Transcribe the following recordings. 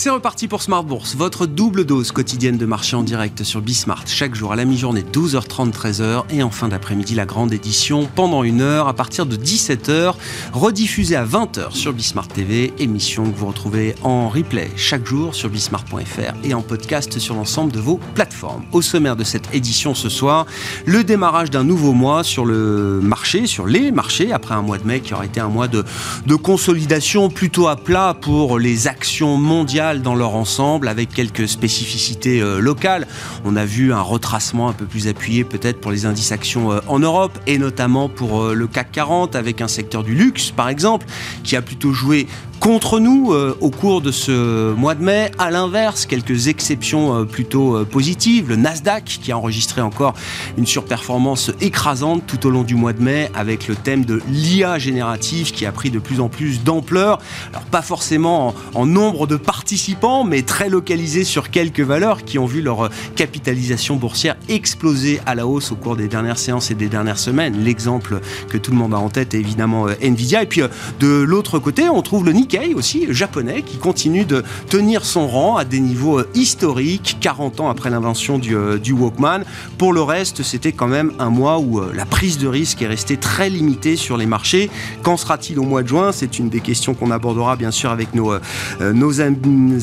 C'est reparti pour Smart Bourse, votre double dose quotidienne de marché en direct sur Bismart. Chaque jour à la mi-journée, 12h30, 13h. Et en fin d'après-midi, la grande édition pendant une heure à partir de 17h, rediffusée à 20h sur Bismart TV. Émission que vous retrouvez en replay chaque jour sur bismart.fr et en podcast sur l'ensemble de vos plateformes. Au sommaire de cette édition ce soir, le démarrage d'un nouveau mois sur le marché, sur les marchés, après un mois de mai qui aurait été un mois de, de consolidation plutôt à plat pour les actions mondiales dans leur ensemble avec quelques spécificités euh, locales. On a vu un retracement un peu plus appuyé peut-être pour les indices actions euh, en Europe et notamment pour euh, le CAC 40 avec un secteur du luxe par exemple qui a plutôt joué contre nous euh, au cours de ce mois de mai. À l'inverse, quelques exceptions euh, plutôt euh, positives. Le Nasdaq qui a enregistré encore une surperformance écrasante tout au long du mois de mai avec le thème de l'IA générative qui a pris de plus en plus d'ampleur. Alors pas forcément en, nombre de participants, mais très localisé sur quelques valeurs qui ont vu leur capitalisation boursière exploser à la hausse au cours des dernières séances et des dernières semaines. L'exemple que tout le monde a en tête est évidemment Nvidia. Et puis de l'autre côté, on trouve le Nikkei aussi, japonais, qui continue de tenir son rang à des niveaux euh, historiques, 40 ans après l'invention du, euh, du, Walkman. Pour le reste, c'était quand même un mois où euh, la prise de risque est restée très limitée sur les marchés. Qu'en sera-t-il au mois de juin? C'est une des questions qu'on abordera bien sûr avec nos, nos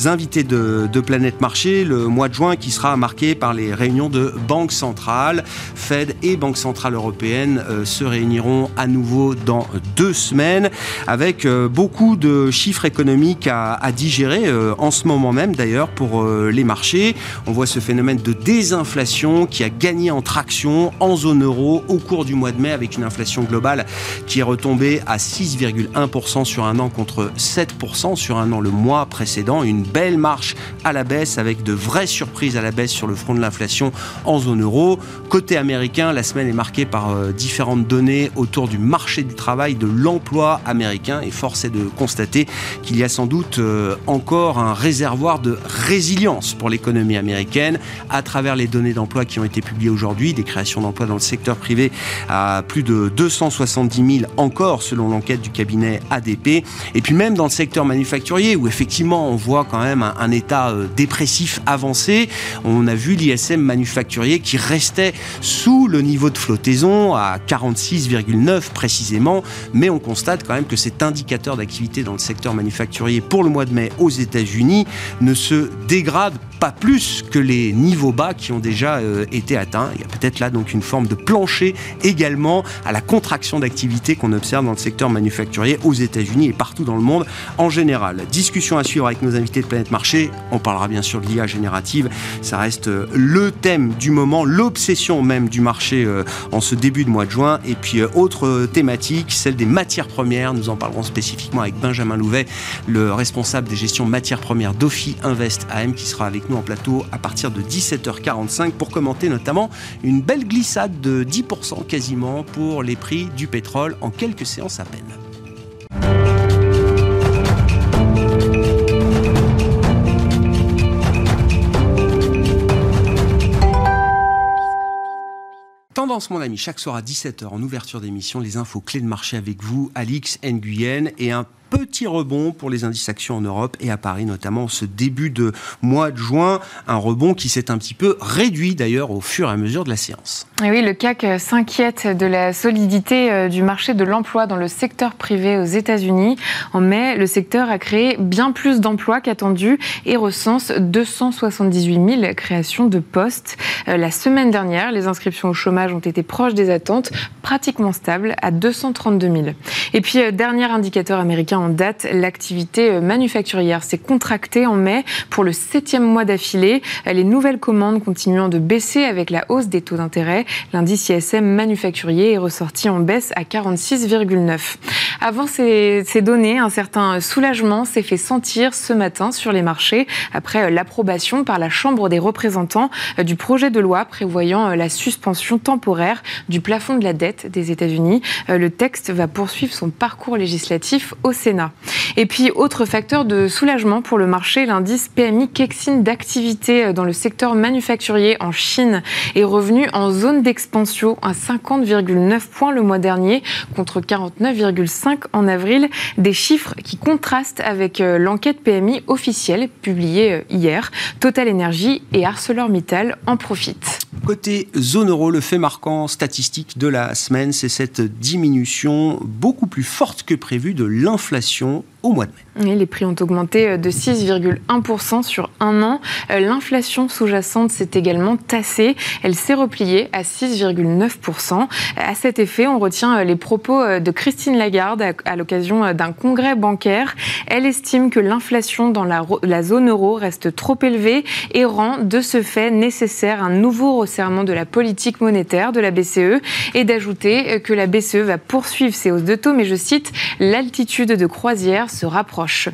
invités de, de, Planète Marché. Le mois de juin qui sera marqué par les réunions de banques centrales. Fed et Banque Centrale Européenne se réuniront à nouveau dans deux semaines avec beaucoup de chiffres économiques à, digérer euh, en ce moment même d'ailleurs pour euh, les marchés. On voit ce phénomène de désinflation qui a gagné en traction en zone euro au cours du mois de mai avec une inflation globale qui est retombée à 6,1% sur un an contre 7% sur un an le mois précédent. Une belle marche à la baisse avec de vraies surprises à la baisse sur le front de l'inflation en zone euro. Côté américain, la semaine est marquée par euh, différentes données autour du marché du travail, de l'emploi américain et force est de constater qu'il y a sans doute euh, encore un réservoir de résilience pour l'économie américaine à travers les données d'emploi qui ont été publiées aujourd'hui, des créations d'emplois dans le secteur privé à plus de 270 000 encore selon l'enquête du cabinet ADP. Et puis même dans le secteur manufacturier où effectivement on voit quand même un, état euh, dépressif avancé, on a vu l'ISM manufacturier qui restait sous le niveau de flottaison à 46,9 précisément, mais on constate quand même que cet indicateur d'activité dans le secteur manufacturier pour le mois de mai aux États-Unis ne se dégrade pas plus que les niveaux bas qui ont déjà euh, été atteints. Il y a peut-être là donc une forme de plancher également à la contraction d'activité qu'on observe dans le secteur manufacturier aux États-Unis et partout dans le monde en général. Discussion à suivre avec nos invités de Planète Marché. On parlera bien sûr de l'IA générative. Ça reste euh, le thème du moment, l'obsession même du marché euh, en ce début de mois de juin. Et puis autre thématique, celle des matières premières. Nous en parlerons spécifiquement avec Benjamin Le responsable des gestions matières premières d'Ophi Invest AM qui sera avec nous en plateau à partir de 17h45 pour commenter notamment une belle glissade de 10% quasiment pour les prix du pétrole en quelques séances à peine. Tendance, mon ami, chaque soir à 17h en ouverture d'émission, les infos clés de marché avec vous, Alix Nguyen, et un petit rebond pour les indices actions en Europe et à Paris notamment ce début de mois de juin. Un rebond qui s'est un petit peu réduit d'ailleurs au fur et à mesure de la séance. Oui, le CAC s'inquiète de la solidité euh, du marché de l'emploi dans le secteur privé aux États-Unis. En mai, le secteur a créé bien plus d'emplois qu'attendu et recense 278 000 créations de postes. Euh, la semaine dernière, les inscriptions au chômage ont été proches des attentes, pratiquement stables à 232 000. Et puis, euh, dernier indicateur américain en date, l'activité euh, manufacturière s'est contractée en mai pour le septième mois d'affilée. Les nouvelles commandes continuant de baisser avec la hausse des taux d'intérêt. L'indice ISM manufacturier est ressorti en baisse à 46,9. Avant ces, ces données, un certain soulagement s'est fait sentir ce matin sur les marchés après euh, l'approbation par la Chambre des représentants euh, du projet de loi prévoyant la suspension temporaire du plafond de la dette des États-Unis. Le texte va poursuivre son parcours législatif au Sénat. Et puis, autre facteur de soulagement pour le marché, l'indice PMI Kexin d'activité dans le secteur manufacturier en Chine est revenu en zone d'expansion à 50,9 points le mois dernier contre 49,5 1,5 en avril, des chiffres qui contrastent avec l'enquête PMI officielle publiée hier. Total Energy et ArcelorMittal en profitent. Côté zone euro, le fait marquant statistique de la semaine, c'est cette diminution beaucoup plus forte que prévu de l'inflation l'inflation au de mai les prix ont augmenté euh, de 6,1% sur un an. Euh, l'inflation sous-jacente s'est également tassée. Elle s'est repliée à 6,9%. À cet effet, on retient euh, les propos de Christine Lagarde à l'occasion d'un congrès bancaire. Elle estime que l'inflation dans la, zone euro reste trop élevée et rend de ce fait nécessaire un nouveau resserrement de la politique monétaire de la BCE et d'ajouter que la BCE va poursuivre ses hausses de taux, mais je cite, l'altitude de croisière se rapproche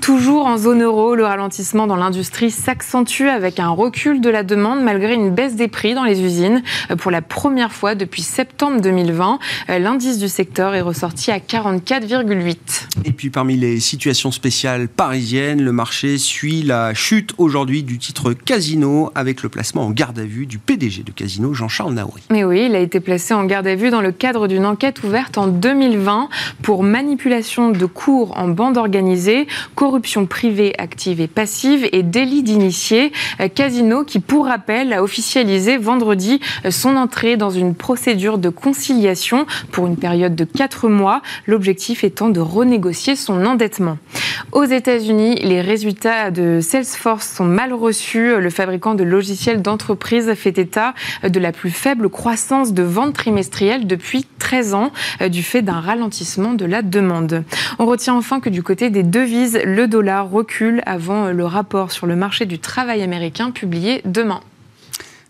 Toujours en zone euro, le ralentissement dans l'industrie s'accentue avec un recul de la demande malgré une baisse des prix dans les usines. Pour la première fois depuis septembre 2020, l'indice du secteur est ressorti à 44,8. Et puis parmi les situations spéciales parisiennes, le marché suit la chute aujourd'hui du titre Casino avec le placement en garde à vue du PDG de Casino, Jean-Charles Naouri. Mais oui, il a été placé en garde à vue dans le cadre d'une enquête ouverte en 2020 pour manipulation de cours en bande organisée corruption privée active et passive et délit d'initié. Euh, Casino qui, pour rappel, a officialisé vendredi euh, son entrée dans une procédure de conciliation pour une période de 4 mois, l'objectif étant de renégocier son endettement. Aux États-Unis, les résultats de Salesforce sont mal reçus. Le fabricant de logiciels d'entreprise fait état de la plus faible croissance de ventes trimestrielles depuis 13 ans euh, du fait d'un ralentissement de la demande. On retient enfin que du côté des devises, le dollar recule avant le rapport sur le marché du travail américain publié demain.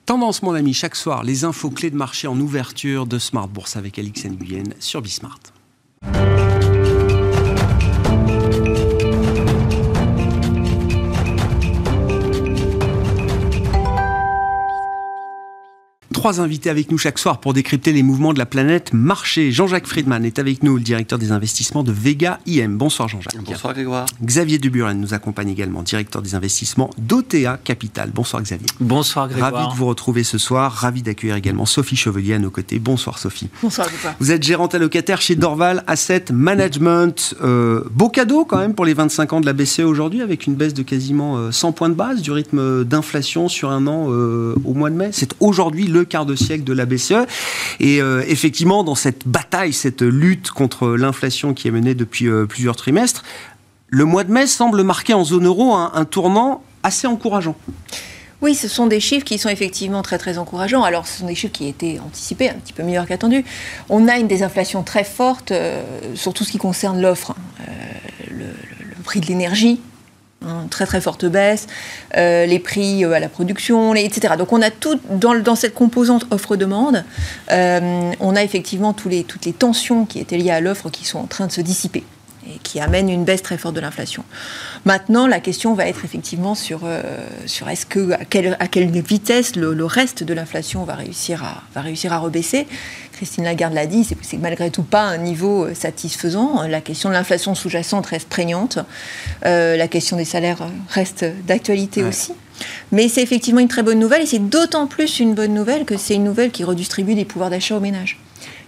Tendance, mon ami, chaque soir, les infos clés de marché en ouverture de Smart Bourse avec Alix Nguyen sur Bismart. Trois invités avec nous chaque soir pour décrypter les mouvements de la planète marché. Jean-Jacques Friedman est avec nous, le directeur des investissements de Vega IM. Bonsoir Jean-Jacques. Bonsoir Grégoire. Xavier Duburen nous accompagne également, directeur des investissements d'OTA Capital. Bonsoir Xavier. Bonsoir Grégoire. Ravi de vous retrouver ce soir. Ravi d'accueillir également Sophie Chevelier à nos côtés. Bonsoir Sophie. Bonsoir Vous êtes gérante allocataire chez Dorval Asset Management. Euh, beau cadeau quand même pour les 25 ans de la BCE aujourd'hui avec une baisse de quasiment 100 euh, points de base du rythme d'inflation sur un an euh, au mois de mai. C'est aujourd'hui le quart de siècle de la BCE. Et euh, effectivement, dans cette bataille, cette lutte contre l'inflation qui est menée depuis euh, plusieurs trimestres, le mois de mai semble marquer en zone euro un, tournant assez encourageant. Oui, ce sont des chiffres qui sont effectivement très très encourageants. Alors, ce sont des chiffres qui étaient anticipés, un petit peu meilleurs qu'attendus. On a une désinflation très forte euh, sur tout ce qui concerne l'offre. le, prix de l'énergie Hein, très très forte baisse, euh, les prix euh, à la production, etc. Donc on a tout dans, cette composante offre-demande, euh, on a effectivement toutes les tensions qui étaient liées à l'offre qui sont en train de se dissiper et qui amènent une baisse très forte de l'inflation. Maintenant, la question va être effectivement sur, sur est-ce que à quelle, à quelle vitesse le, reste de l'inflation va réussir à, va réussir à rebaisser. Christine Lagarde l'a dit, c'est malgré tout pas un niveau euh, satisfaisant. La question de l'inflation sous-jacente reste prégnante. Euh, la question des salaires reste d'actualité aussi. Mais c'est effectivement une très bonne nouvelle et c'est d'autant plus une bonne nouvelle que c'est une nouvelle qui redistribue des pouvoirs d'achat aux ménages.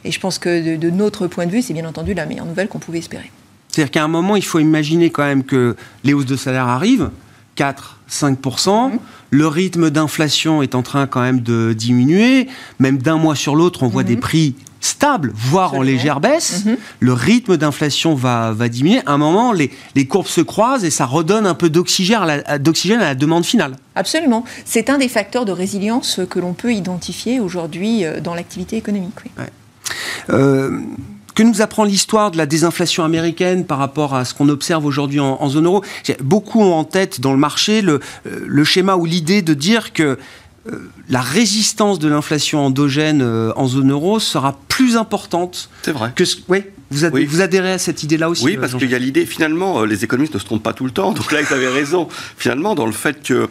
Et je pense que de, de notre point de vue, c'est bien entendu la meilleure nouvelle qu'on pouvait espérer. C'est-à-dire qu'à un moment, il faut imaginer quand même que les hausses de salaire arrivent, 4, 5%. Mhm. Le rythme d'inflation est en train quand même de diminuer. Même d'un mois sur l'autre, on voit mhm. des prix stables, voire en légère baisse. Mhm. Le rythme d'inflation va, va diminuer. À un moment, les, les courbes se croisent et ça redonne un peu d'oxygène à, la, à la demande finale. Absolument. C'est un des facteurs de résilience que l'on peut identifier aujourd'hui euh, dans l'activité économique. Oui. Euh, que nous apprend l'histoire de la désinflation américaine par rapport à ce qu'on observe aujourd'hui en, zone euro Beaucoup ont en tête dans le marché le, euh, le schéma ou l'idée de dire que euh, la résistance de l'inflation endogène euh, en zone euro sera plus importante. C'est vrai. Que oui, vous, vous, adhérez à cette idée-là aussi Oui, parce qu'il y a l'idée, finalement, les économistes ne se trompent pas tout le temps. Donc là, ils avaient raison, finalement, dans le fait que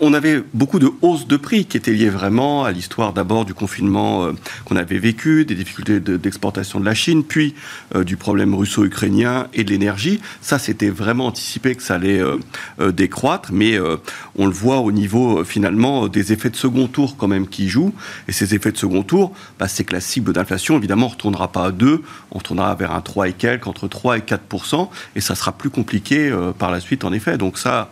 on avait beaucoup de hausses de prix qui étaient liées vraiment à l'histoire d'abord du confinement euh, qu'on avait vécu, des difficultés d'exportation de, la Chine, puis euh, du problème russo-ukrainien et de l'énergie. Ça, c'était vraiment anticipé que ça allait euh, décroître, mais on le voit au niveau finalement des effets de second tour quand même qui jouent. Et ces effets de second tour, bah, c'est que la cible d'inflation, évidemment, ne retournera pas à 2, on retournera vers un 3 et quelques, entre 3 et 4% et ça sera plus compliqué par la suite, en effet. Donc ça,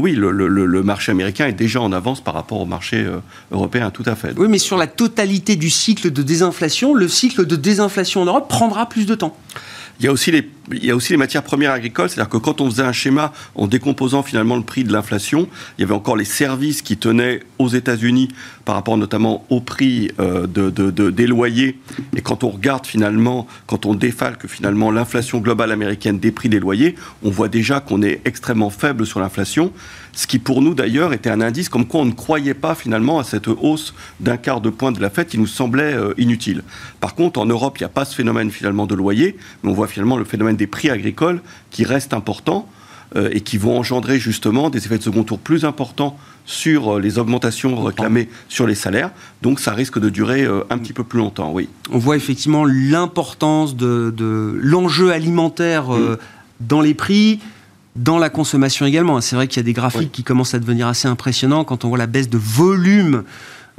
oui, le, marché américain est déjà en avance par rapport au marché euh, européen, tout à fait. Oui, mais sur la totalité du cycle de désinflation, le cycle de désinflation en Europe prendra plus de temps. Il y a aussi les, matières premières agricoles, c'est-à-dire que quand on faisait un schéma en décomposant finalement le prix de l'inflation, il y avait encore les services qui tenaient aux États-Unis par rapport notamment au prix euh, de, des loyers. Et quand on regarde finalement, quand on défalque finalement l'inflation globale américaine des prix des loyers, on voit déjà qu'on est extrêmement faible sur l'inflation. Ce qui pour nous d'ailleurs était un indice comme quoi on ne croyait pas finalement à cette hausse d'un quart de point de la fête qui nous semblait euh, inutile. Par contre, en Europe, il n'y a pas ce phénomène finalement de loyer, mais on voit finalement le phénomène des prix agricoles qui reste important euh, et qui vont engendrer justement des effets de second tour plus importants sur euh, les augmentations réclamées sur les salaires. Donc ça risque de durer un petit peu plus longtemps, oui. On voit effectivement l'importance de, l'enjeu alimentaire mm. dans les prix, dans la consommation également. C'est vrai qu'il y a des graphiques qui commencent à devenir assez impressionnants quand on voit la baisse de volume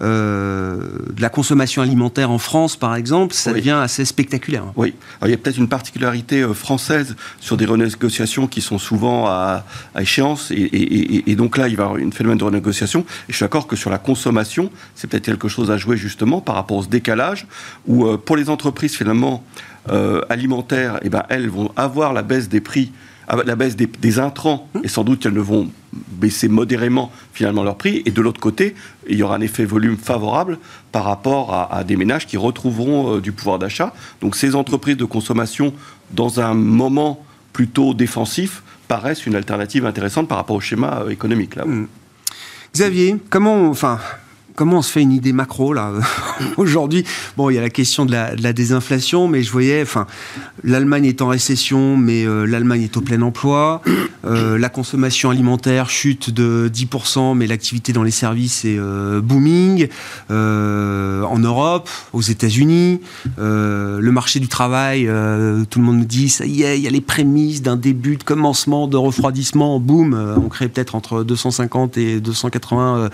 euh, de la consommation alimentaire en France, par exemple, ça devient assez spectaculaire. Oui. il y a peut-être une particularité euh, française sur des renégociations qui sont souvent à, échéance, et, donc là, il va y avoir une phénomène de renégociation. Et je suis d'accord que sur la consommation, c'est peut-être quelque chose à jouer justement par rapport au décalage, où euh, pour les entreprises finalement alimentaires, eh ben, elles vont avoir la baisse des prix ah la baisse des, intrants, et sans doute qu'elles ne vont baisser modérément finalement leur prix. Et de l'autre côté, il y aura un effet volume favorable par rapport à, des ménages qui retrouveront euh, du pouvoir d'achat. Donc ces entreprises de consommation, dans un moment plutôt défensif, paraissent une alternative intéressante par rapport au schéma euh, économique. Là. Mmh. Xavier, comment, enfin, comment on se fait une idée macro là aujourd'hui? Bon, il y a la question de la, désinflation, mais je voyais, enfin, l'Allemagne est en récession, mais euh, l'Allemagne est au plein emploi. Euh, la consommation alimentaire chute de 10%, mais l'activité dans les services est euh, booming. en Europe, aux États-Unis, le marché du travail, tout le monde nous dit ça y est, il y a les prémices d'un début de commencement de refroidissement. Boum, on crée peut-être entre 250 et 280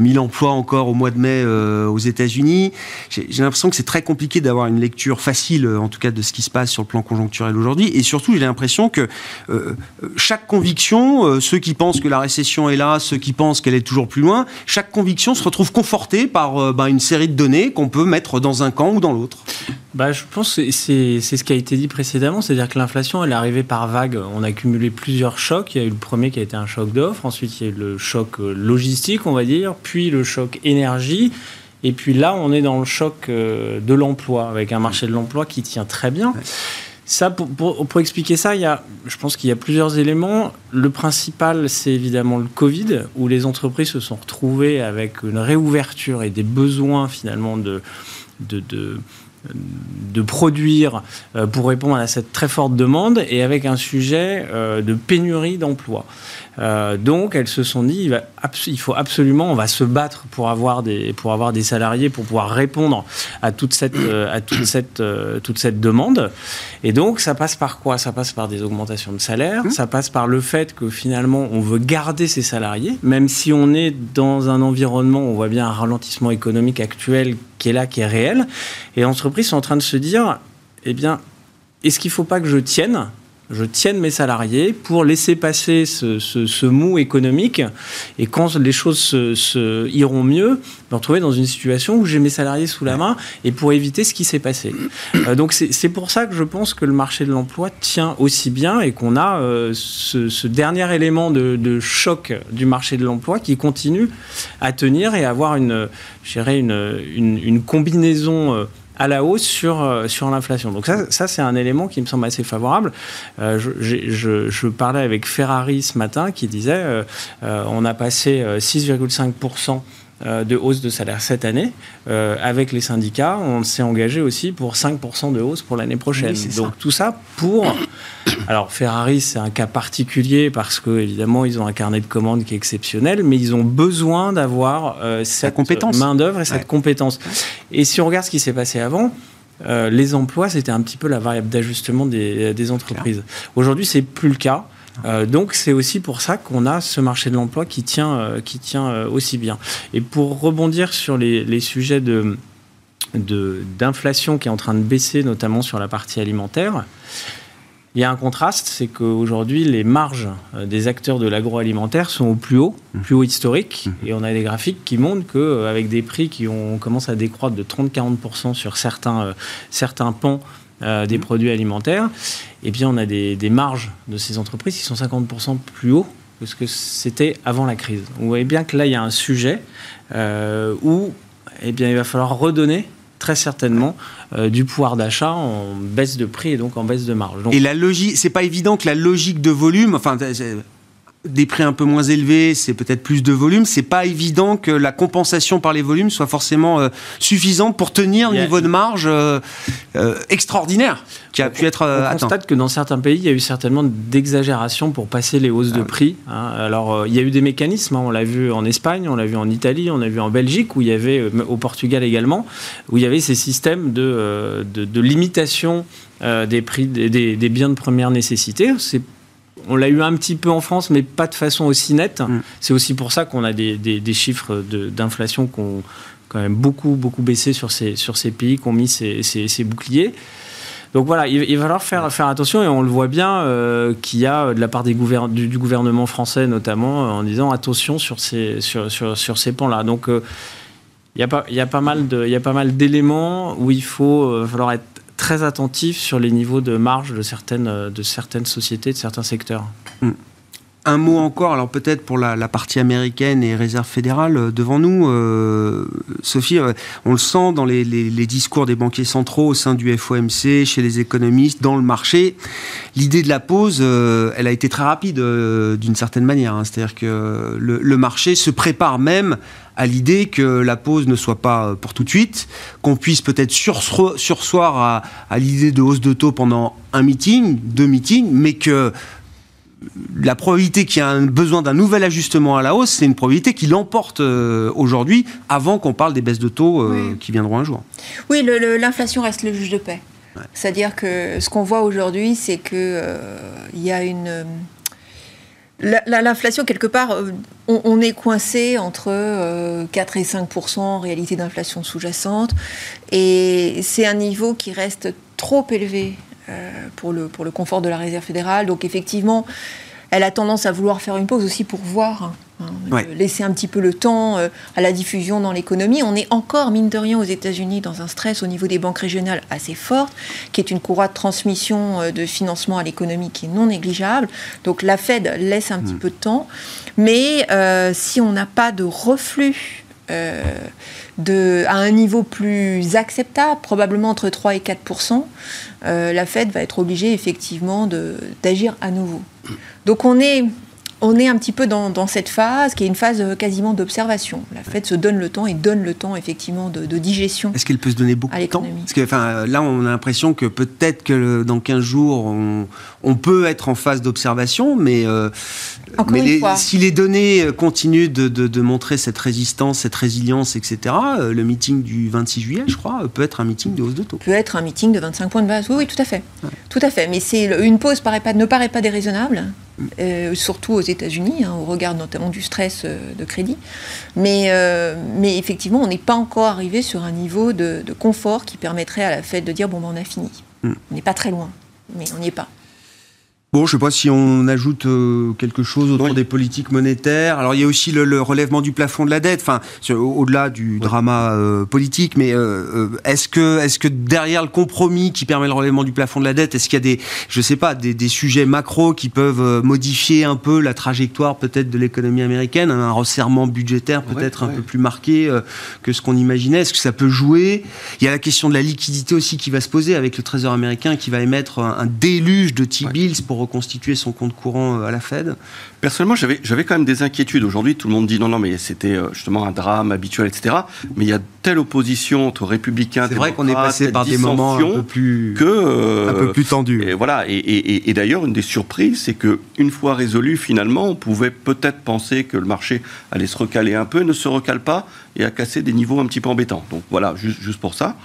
000 emplois encore au mois de mai euh, aux États-Unis. J'ai l'impression que c'est très compliqué d'avoir une lecture facile, en tout cas, de ce qui se passe sur le plan conjoncturel aujourd'hui. Et surtout, j'ai l'impression que euh, chaque conviction, euh, ceux qui pensent que la récession est là, ceux qui pensent qu'elle est toujours plus loin, chaque conviction se retrouve confortée par bah, une série de données qu'on peut mettre dans un camp ou dans l'autre. Bah, je pense que c'est ce qui a été dit précédemment, c'est-à-dire que l'inflation, elle est arrivée par vagues. On a cumulé plusieurs chocs. Il y a eu le premier qui a été un choc d'offres, ensuite il y a eu le choc logistique, on va dire, puis le choc Et puis là, on est dans le choc euh, de l'emploi, avec un marché de l'emploi qui tient très bien. Ça, pour, pour, expliquer ça, il y a, je pense qu'il y a plusieurs éléments. Le principal, c'est évidemment le Covid, où les entreprises se sont retrouvées avec une réouverture et des besoins finalement de, de, de de produire euh, pour répondre à cette très forte demande et avec un sujet euh, de pénurie d'emplois. Euh, donc elles se sont dit il, faut absolument on va se battre pour avoir des pour avoir des salariés pour pouvoir répondre à toute cette à toute cette toute cette demande et donc ça passe par quoi? Ça passe par des augmentations de salaire mmh. ça passe par le fait que finalement on veut garder ses salariés même si on est dans un environnement où on voit bien un ralentissement économique actuel qui est là, qui est réel. Et les entreprises sont en train de se dire, eh bien, est-ce qu'il ne faut pas que je tienne je tienne mes salariés pour laisser passer ce, mou économique et quand les choses se, iront mieux, me retrouver dans une situation où j'ai mes salariés sous la main et pour éviter ce qui s'est passé. Euh, donc c'est pour ça que je pense que le marché de l'emploi tient aussi bien et qu'on a euh, ce, dernier élément de, choc du marché de l'emploi qui continue à tenir et avoir une, une, une, une combinaison euh, à la hausse sur, euh, sur l'inflation. Donc ça, ça c'est un élément qui me semble assez favorable. Euh, je, parlais avec Ferrari ce matin qui disait euh, on a passé 6,5% de hausse de salaire cette année. avec les syndicats, on s'est engagé aussi pour 5% de hausse pour l'année prochaine. Donc tout ça pour... Alors Ferrari, c'est un cas particulier parce que évidemment, ils ont un carnet de commandes qui est exceptionnel, mais ils ont besoin d'avoir cette main d'œuvre et cette compétence. Et si on regarde ce qui s'est passé avant, euh, les emplois, c'était un petit peu la variable d'ajustement des, entreprises. Aujourd'hui, c'est plus le cas. Euh, donc c'est aussi pour ça qu'on a ce marché de l'emploi qui tient, euh, qui tient aussi bien. Et pour rebondir sur les, sujets de, d'inflation qui est en train de baisser, notamment sur la partie alimentaire, il y a un contraste, c'est qu'aujourd'hui, les marges euh, des acteurs de l'agroalimentaire sont au plus haut, mmh. plus haut historique. Mmh. Et on a des graphiques qui montrent qu'avec des prix qui ont commencé à décroître de 30-40% sur certains, euh, certains pans euh, des produits alimentaires, et bien on a des, marges de ces entreprises qui sont 50% plus haut que ce que c'était avant la crise. Vous voyez bien que là, il y a un sujet où eh bien, il va falloir redonner très certainement euh, du pouvoir d'achat en baisse de prix et donc en baisse de marge. et la logique, c'est pas évident que la logique de volume, enfin des prix un peu moins élevés, c'est peut-être plus de volume. C'est pas évident que la compensation par les volumes soit forcément euh, suffisante pour tenir le niveau de marge euh, euh, extraordinaire qui a pu être on constate que dans certains pays, il y a eu certainement d'exagération pour passer les hausses de ah prix. Hein. Alors, il y a eu des mécanismes. Hein. On l'a vu en Espagne, on l'a vu en Italie, on l'a vu en Belgique, où il y avait, au Portugal également, où il y avait ces systèmes de, de, limitation des prix des, des, biens de première nécessité. C'est on l'a eu un petit peu en France, mais pas de façon aussi nette. Mm. C'est aussi pour ça qu'on a des, chiffres d'inflation qui ont quand même beaucoup, beaucoup baissé sur ces, sur ces pays qui ont mis ces, boucliers. Donc voilà, il, va falloir faire, faire attention et on le voit bien euh, qu'il y a de la part des du, gouvernement français notamment en disant attention sur ces, sur, sur, ces pans-là. Donc euh, il y, a pas, il y a pas mal d'éléments où il faut euh, falloir être très attentif sur les niveaux de marge de certaines, de certaines sociétés, de certains secteurs. Hmm. Un mot encore, alors peut-être pour la, partie américaine et réserve fédérale euh, devant nous. Euh, Sophie, euh, on le sent dans les, discours des banquiers centraux au sein du FOMC, chez les économistes, dans le marché. L'idée de la pause, elle a été très rapide d'une certaine manière. Hein. C'est-à-dire que le, marché se prépare même à l'idée que la pause ne soit pas pour tout de suite, qu'on puisse peut-être sursoir à, à l'idée de hausse de taux pendant un meeting, deux meetings, mais que la probabilité qu'il y ait un besoin d'un nouvel ajustement à la hausse, c'est une probabilité qui l'emporte euh, aujourd'hui, avant qu'on parle des baisses de taux euh, qui viendront un jour. Oui, l'inflation reste le juge de paix. C'est-à-dire que ce qu'on voit aujourd'hui, c'est qu'il euh, y a une... L'inflation, quelque part, on, est coincé entre 4 et 5% en réalité d'inflation sous-jacente. Et c'est un niveau qui reste trop élevé euh, pour, le, pour le confort de la réserve fédérale. Donc effectivement, elle a tendance à vouloir faire une pause aussi pour voir, hein, laisser un petit peu le temps euh, à la diffusion dans l'économie. On est encore, mine de rien, aux États-Unis dans un stress au niveau des banques régionales assez fort, qui est une courroie de transmission euh, de financement à l'économie qui est non négligeable. Donc la Fed laisse un petit mm. peu de temps. Mais si on n'a pas de reflux de, à un niveau plus acceptable, probablement entre 3 et 4 euh, la Fed va être obligée effectivement d'agir à nouveau. Donc on est on est un petit peu dans, cette phase qui est une phase euh, quasiment d'observation. La Fed se donne le temps et donne le temps effectivement de, digestion. Est-ce qu'elle peut se donner beaucoup de temps Parce que enfin, là, on a l'impression que peut-être que dans 15 jours, on, peut être en phase d'observation, mais, euh, mais si les données euh, continuent de, montrer cette résistance, cette résilience, etc., le meeting du 26 juillet, je crois, peut être un meeting de hausse de taux. Peut être un meeting de 25 points de base. Oui, oui tout à fait. Tout à fait. Mais c'est une pause paraît pas, ne paraît pas déraisonnable. Euh, surtout aux États-Unis, hein, au regard notamment du stress euh, de crédit. Mais, euh, mais effectivement, on n'est pas encore arrivé sur un niveau de, confort qui permettrait à la Fed de dire bon, ben, on a fini. Mm. On n'est pas très loin, mais on n'y est pas. Bon, je ne sais pas si on ajoute euh, quelque chose autour des politiques monétaires. Alors, il y a aussi le, relèvement du plafond de la dette, enfin, au-delà du drama euh, politique, mais euh, est-ce que, est que derrière le compromis qui permet le relèvement du plafond de la dette, est-ce qu'il y a des, je sais pas, des, sujets macro qui peuvent modifier un peu la trajectoire peut-être de l'économie américaine, un resserrement budgétaire peut-être un peu plus marqué que ce qu'on imaginait? Est-ce que ça peut jouer? Il y a la question de la liquidité aussi qui va se poser avec le Trésor américain qui va émettre un, déluge de T-bills pour reconstituer son compte courant à la Fed Personnellement, j'avais, j'avais quand même des inquiétudes. Aujourd'hui, tout le monde dit non, non, mais c'était justement un drame habituel, etc. Mais il y a telle opposition entre républicains, c'est vrai qu'on est passé par des moments un peu plus, que, un peu plus tendus. Et voilà. Et, et, et d'ailleurs, une des surprises, c'est que une fois résolu, finalement, on pouvait peut-être penser que le marché allait se recaler un peu, ne se recale pas et a cassé des niveaux un petit peu embêtants. Donc voilà, juste, juste pour ça.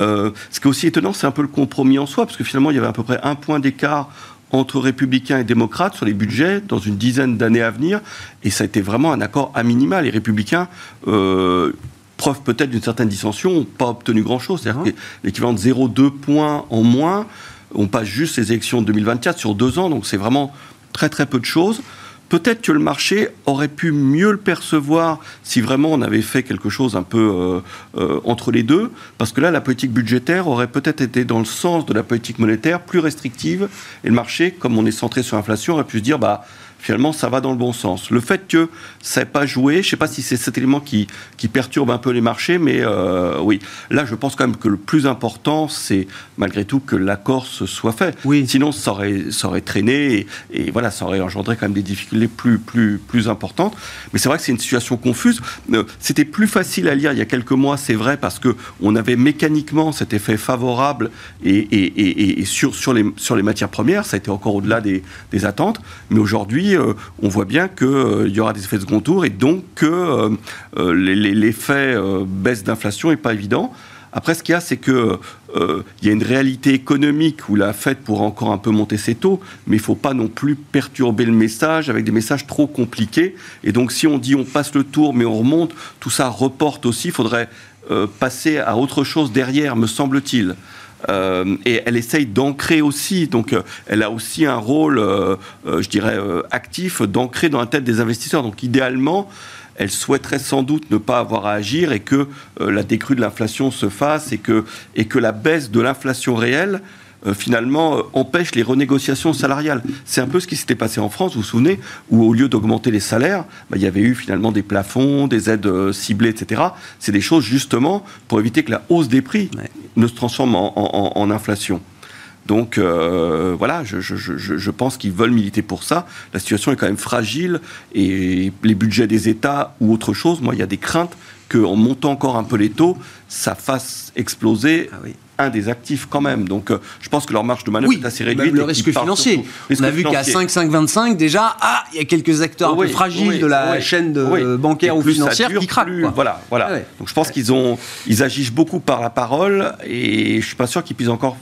Euh, ce qui est aussi étonnant, c'est un peu le compromis en soi, parce que finalement, il y avait à peu près un point d'écart entre républicains et démocrates sur les budgets dans une dizaine d'années à venir, et ça a été vraiment un accord à minima. Les républicains, euh, preuve peut-être d'une certaine dissension, n'ont pas obtenu grand-chose. C'est-à-dire que l'équivalent de 0,2 points en moins, on passe juste les élections de 2024 sur deux ans, donc c'est vraiment très très peu de choses. Peut-être que le marché aurait pu mieux le percevoir si vraiment on avait fait quelque chose un peu euh, euh, entre les deux, parce que là, la politique budgétaire aurait peut-être été dans le sens de la politique monétaire plus restrictive, et le marché, comme on est centré sur l'inflation, aurait pu se dire, bah, finalement, ça va dans le bon sens. Le fait que ça n'ait pas joué, je ne sais pas si c'est cet élément qui, qui, perturbe un peu les marchés, mais euh, oui, là, je pense quand même que le plus important, c'est malgré tout que l'accord se soit fait. Oui. Sinon, ça aurait, ça aurait traîné et, et, voilà, ça aurait engendré quand même des difficultés plus, plus, plus importantes. Mais c'est vrai que c'est une situation confuse. Euh, C'était plus facile à lire il y a quelques mois, c'est vrai, parce que on avait mécaniquement cet effet favorable et, et, et sur, sur, les, sur les matières premières, ça a été encore au-delà des, des attentes. Mais aujourd'hui, euh, on voit bien qu'il euh, y aura des effets de second tour et donc que euh, l'effet baisse d'inflation n'est pas évident. Après, ce qu'il y a, c'est que euh, il y a une réalité économique où la Fed pourra encore un peu monter ses taux, mais il ne faut pas non plus perturber le message avec des messages trop compliqués. Et donc, si on dit on passe le tour, mais on remonte, tout ça reporte aussi. Il faudrait euh, passer à autre chose derrière, me semble-t-il. Euh, et elle essaye d'ancrer aussi, donc euh, elle a aussi un rôle, euh, je dirais, actif d'ancrer dans la tête des investisseurs. Donc idéalement, elle souhaiterait sans doute ne pas avoir à agir et que la décrue de l'inflation se fasse et que, et que la baisse de l'inflation réelle euh, finalement euh, empêche les renégociations salariales. C'est un peu ce qui s'était passé en France, vous vous souvenez, où au lieu d'augmenter les salaires, bah, il y avait eu finalement des plafonds, des aides euh, ciblées, etc. C'est des choses justement pour éviter que la hausse des prix ouais. ne se transforme en, en, en inflation. Donc euh, voilà, je, je, je, je pense qu'ils veulent militer pour ça. La situation est quand même fragile et les budgets des États ou autre chose, moi il y a des craintes qu'en montant encore un peu les taux, ça fasse exploser ah oui un des actifs quand même. Donc, euh, je pense que leur marge de manœuvre oui, est assez réduite. le risque financier. Risque On a vu qu'à 5, 5, 25, déjà, ah, il y a quelques acteurs oui, un peu fragiles oui, de la chaîne de bancaire ou financière qui craquent. Plus, voilà, voilà. Ah Donc, je pense qu'ils ont, ils agissent beaucoup par la parole et je suis pas sûr qu'ils puissent encore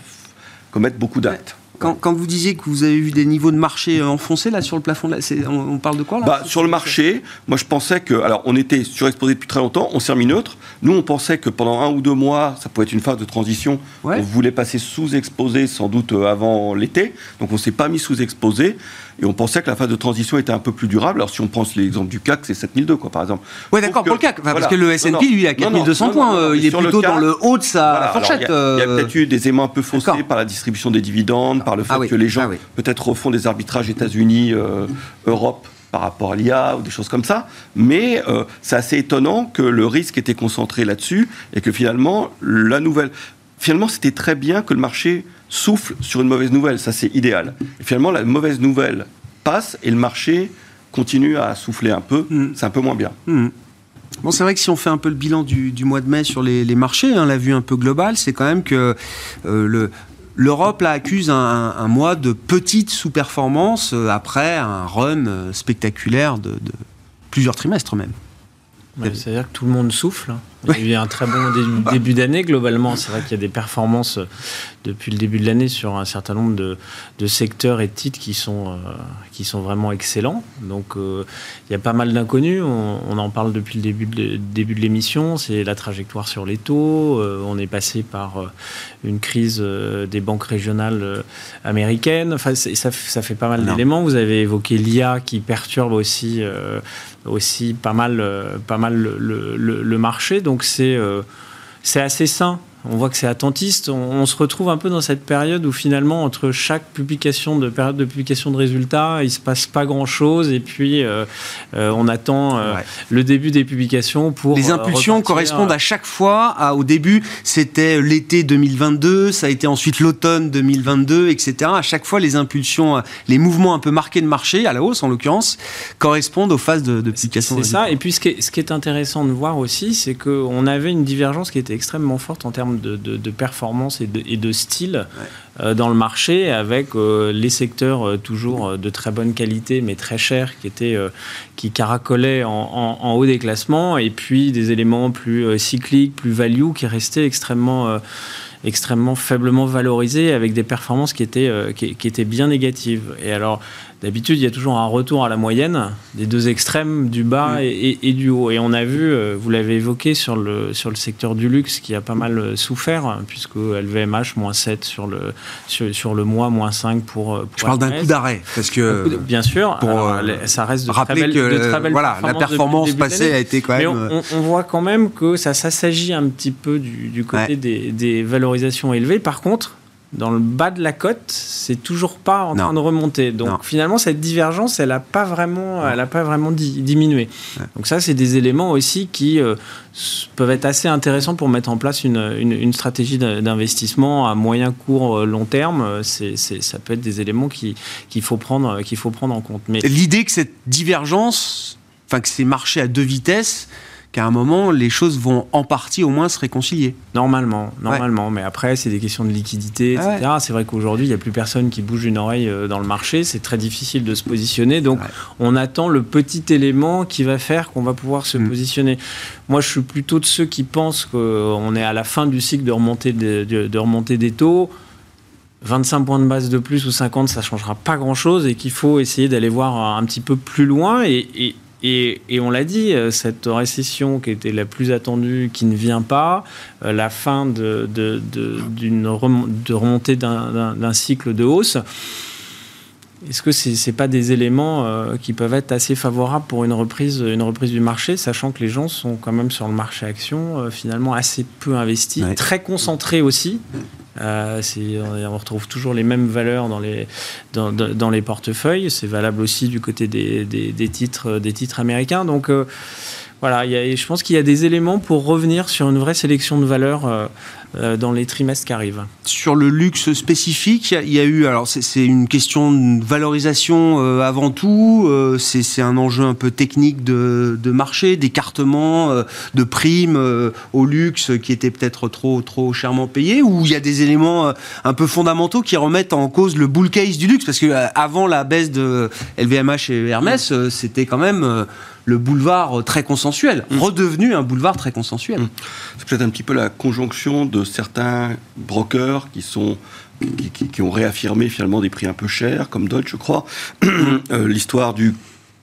commettre beaucoup d'actes. Quand, quand, vous disiez que vous avez vu des niveaux de marché enfoncés là sur le plafond, là, on, on, parle de quoi là bah, Sur le marché, moi je pensais que, alors on était surexposé depuis très longtemps, on s'est remis neutre. Nous on pensait que pendant un ou deux mois, ça pouvait être une phase de transition. Ouais. On voulait passer sous-exposé sans doute avant l'été, donc on s'est pas mis sous-exposé. Et on pensait que la phase de transition était un peu plus durable. Alors si on prend l'exemple du CAC, c'est 7002 quoi par exemple. Oui d'accord pour le CAC, enfin, voilà. parce que le S&P lui a 4200 points, non, il est plutôt CAC, dans le haut de sa voilà, fourchette. Il y a, euh... a peut-être eu des éléments un peu faussés par la distribution des dividendes, par le fait ah, oui. que les gens ah, oui. peut-être refont des arbitrages États-Unis, euh, Europe par rapport à l'IA ou des choses comme ça. Mais euh, c'est assez étonnant que le risque était concentré là-dessus et que finalement, la nouvelle. Finalement, c'était très bien que le marché souffle sur une mauvaise nouvelle. Ça, c'est idéal. Et finalement, la mauvaise nouvelle passe et le marché continue à souffler un peu. Mmh. C'est un peu moins bien. Mmh. Bon, c'est vrai que si on fait un peu le bilan du, du mois de mai sur les, les marchés, hein, la vue un peu globale, c'est quand même que euh, le, L'Europe là accuse un, un, mois de petite sous-performance euh, après un run euh, spectaculaire de, de plusieurs trimestres même. Ouais, C'est-à-dire que tout le monde souffle. Il y a eu un très bon début, début d'année globalement. C'est vrai qu'il y a des performances depuis le début de l'année sur un certain nombre de, de, secteurs et de titres qui sont, euh, qui sont vraiment excellents. Donc euh, il y a pas mal d'inconnus. On, on, en parle depuis le début de, début de l'émission. C'est la trajectoire sur les taux. Euh, on est passé par euh, une crise euh, des banques régionales américaines. Enfin, ça, ça, fait pas mal d'éléments. Vous avez évoqué l'IA qui perturbe aussi, aussi pas mal, pas mal le, le, le marché. Donc c'est c'est assez sain on voit que c'est attentiste. On, se retrouve un peu dans cette période où finalement, entre chaque publication de période de publication de résultats, il se passe pas grand-chose et puis euh, euh, on attend euh, le début des publications pour. Les impulsions correspondent à chaque fois. À, au début, c'était l'été 2022, ça a été ensuite l'automne 2022, etc. À chaque fois, les impulsions, les mouvements un peu marqués de marché, à la hausse en l'occurrence, correspondent aux phases de, publication. C'est ça. Et puis ce qui, est, ce qui est intéressant de voir aussi, c'est qu'on avait une divergence qui était extrêmement forte en termes de, de, performance et de, et de style euh, dans le marché, avec euh, les secteurs euh, toujours de très bonne qualité mais très chers qui étaient qui caracolaient en, en, haut des classements, et puis des éléments plus cycliques, plus value qui restaient extrêmement extrêmement faiblement valorisés avec des performances qui étaient, qui, qui, étaient bien négatives. Et alors, D'habitude, il y a toujours un retour à la moyenne des deux extrêmes, du bas mm. et, du haut. Et on a vu, euh, vous l'avez évoqué, sur le, sur le secteur du luxe qui a pas mal euh, souffert, puisque LVMH, moins 7 sur le, sur, le mois, moins 5 pour. Euh, pour Je parle d'un coup d'arrêt, parce que. Bien sûr, pour, ça reste de rappeler très belle, que voilà, la performance passée a été quand même. Mais on, voit quand même que ça s'agit un petit peu du, côté des, des valorisations élevées. Par contre, dans le bas de la côte, c'est toujours pas en train de remonter. Donc finalement, cette divergence, elle n'a pas vraiment, elle a pas vraiment diminué. Donc ça, c'est des éléments aussi qui euh, peuvent être assez intéressants pour mettre en place une, une, stratégie d'investissement à moyen, court, euh, long terme. C'est, ça peut être des éléments qu'il faut prendre, qu'il faut prendre en compte. Mais l'idée que cette divergence, enfin que ces marchés à deux vitesses qu'à un moment, les choses vont en partie au moins se réconcilier. Normalement, normalement. Mais après, c'est des questions de liquidité, etc. C'est vrai qu'aujourd'hui, il n'y a plus personne qui bouge une oreille euh, dans le marché. C'est très difficile de se positionner. Donc, on attend le petit élément qui va faire qu'on va pouvoir se mm. positionner. Moi, je suis plutôt de ceux qui pensent qu'on est à la fin du cycle de remontée, de, de remontée des taux. 25 points de base de plus ou 50, ça changera pas grand-chose et qu'il faut essayer d'aller voir un petit peu plus loin. et, et, on l'a dit, euh, cette récession qui était la plus attendue, qui ne vient pas, euh, la fin de, de, de, remontée d'un cycle de hausse, est-ce que ce n'est pas des éléments euh, qui peuvent être assez favorables pour une reprise, une reprise du marché, sachant que les gens sont quand même sur le marché action finalement assez peu investis, très concentrés aussi euh, on retrouve toujours les mêmes valeurs dans les, dans, les portefeuilles. C'est valable aussi du côté des, des, des, titres, des titres américains. Donc voilà, je pense qu'il y a des éléments pour revenir sur une vraie sélection de valeurs euh, euh, dans les trimestres qui arrivent. Sur le luxe spécifique, il y a eu, alors c'est une question de valorisation euh, avant tout, euh, c'est un enjeu un peu technique de, de marché, d'écartement de primes au luxe qui étaient peut-être trop, trop chèrement payés, ou il y a des éléments un peu fondamentaux qui remettent en cause le bull case du luxe, parce que avant la baisse de LVMH et Hermès, c'était quand même le boulevard très consensuel, mmh. redevenu un boulevard très consensuel. Mmh. C'est peut-être un petit peu la conjonction de certains brokers qui sont qui, ont réaffirmé finalement des prix un peu chers, comme Deutsche, je crois. Euh, l'histoire du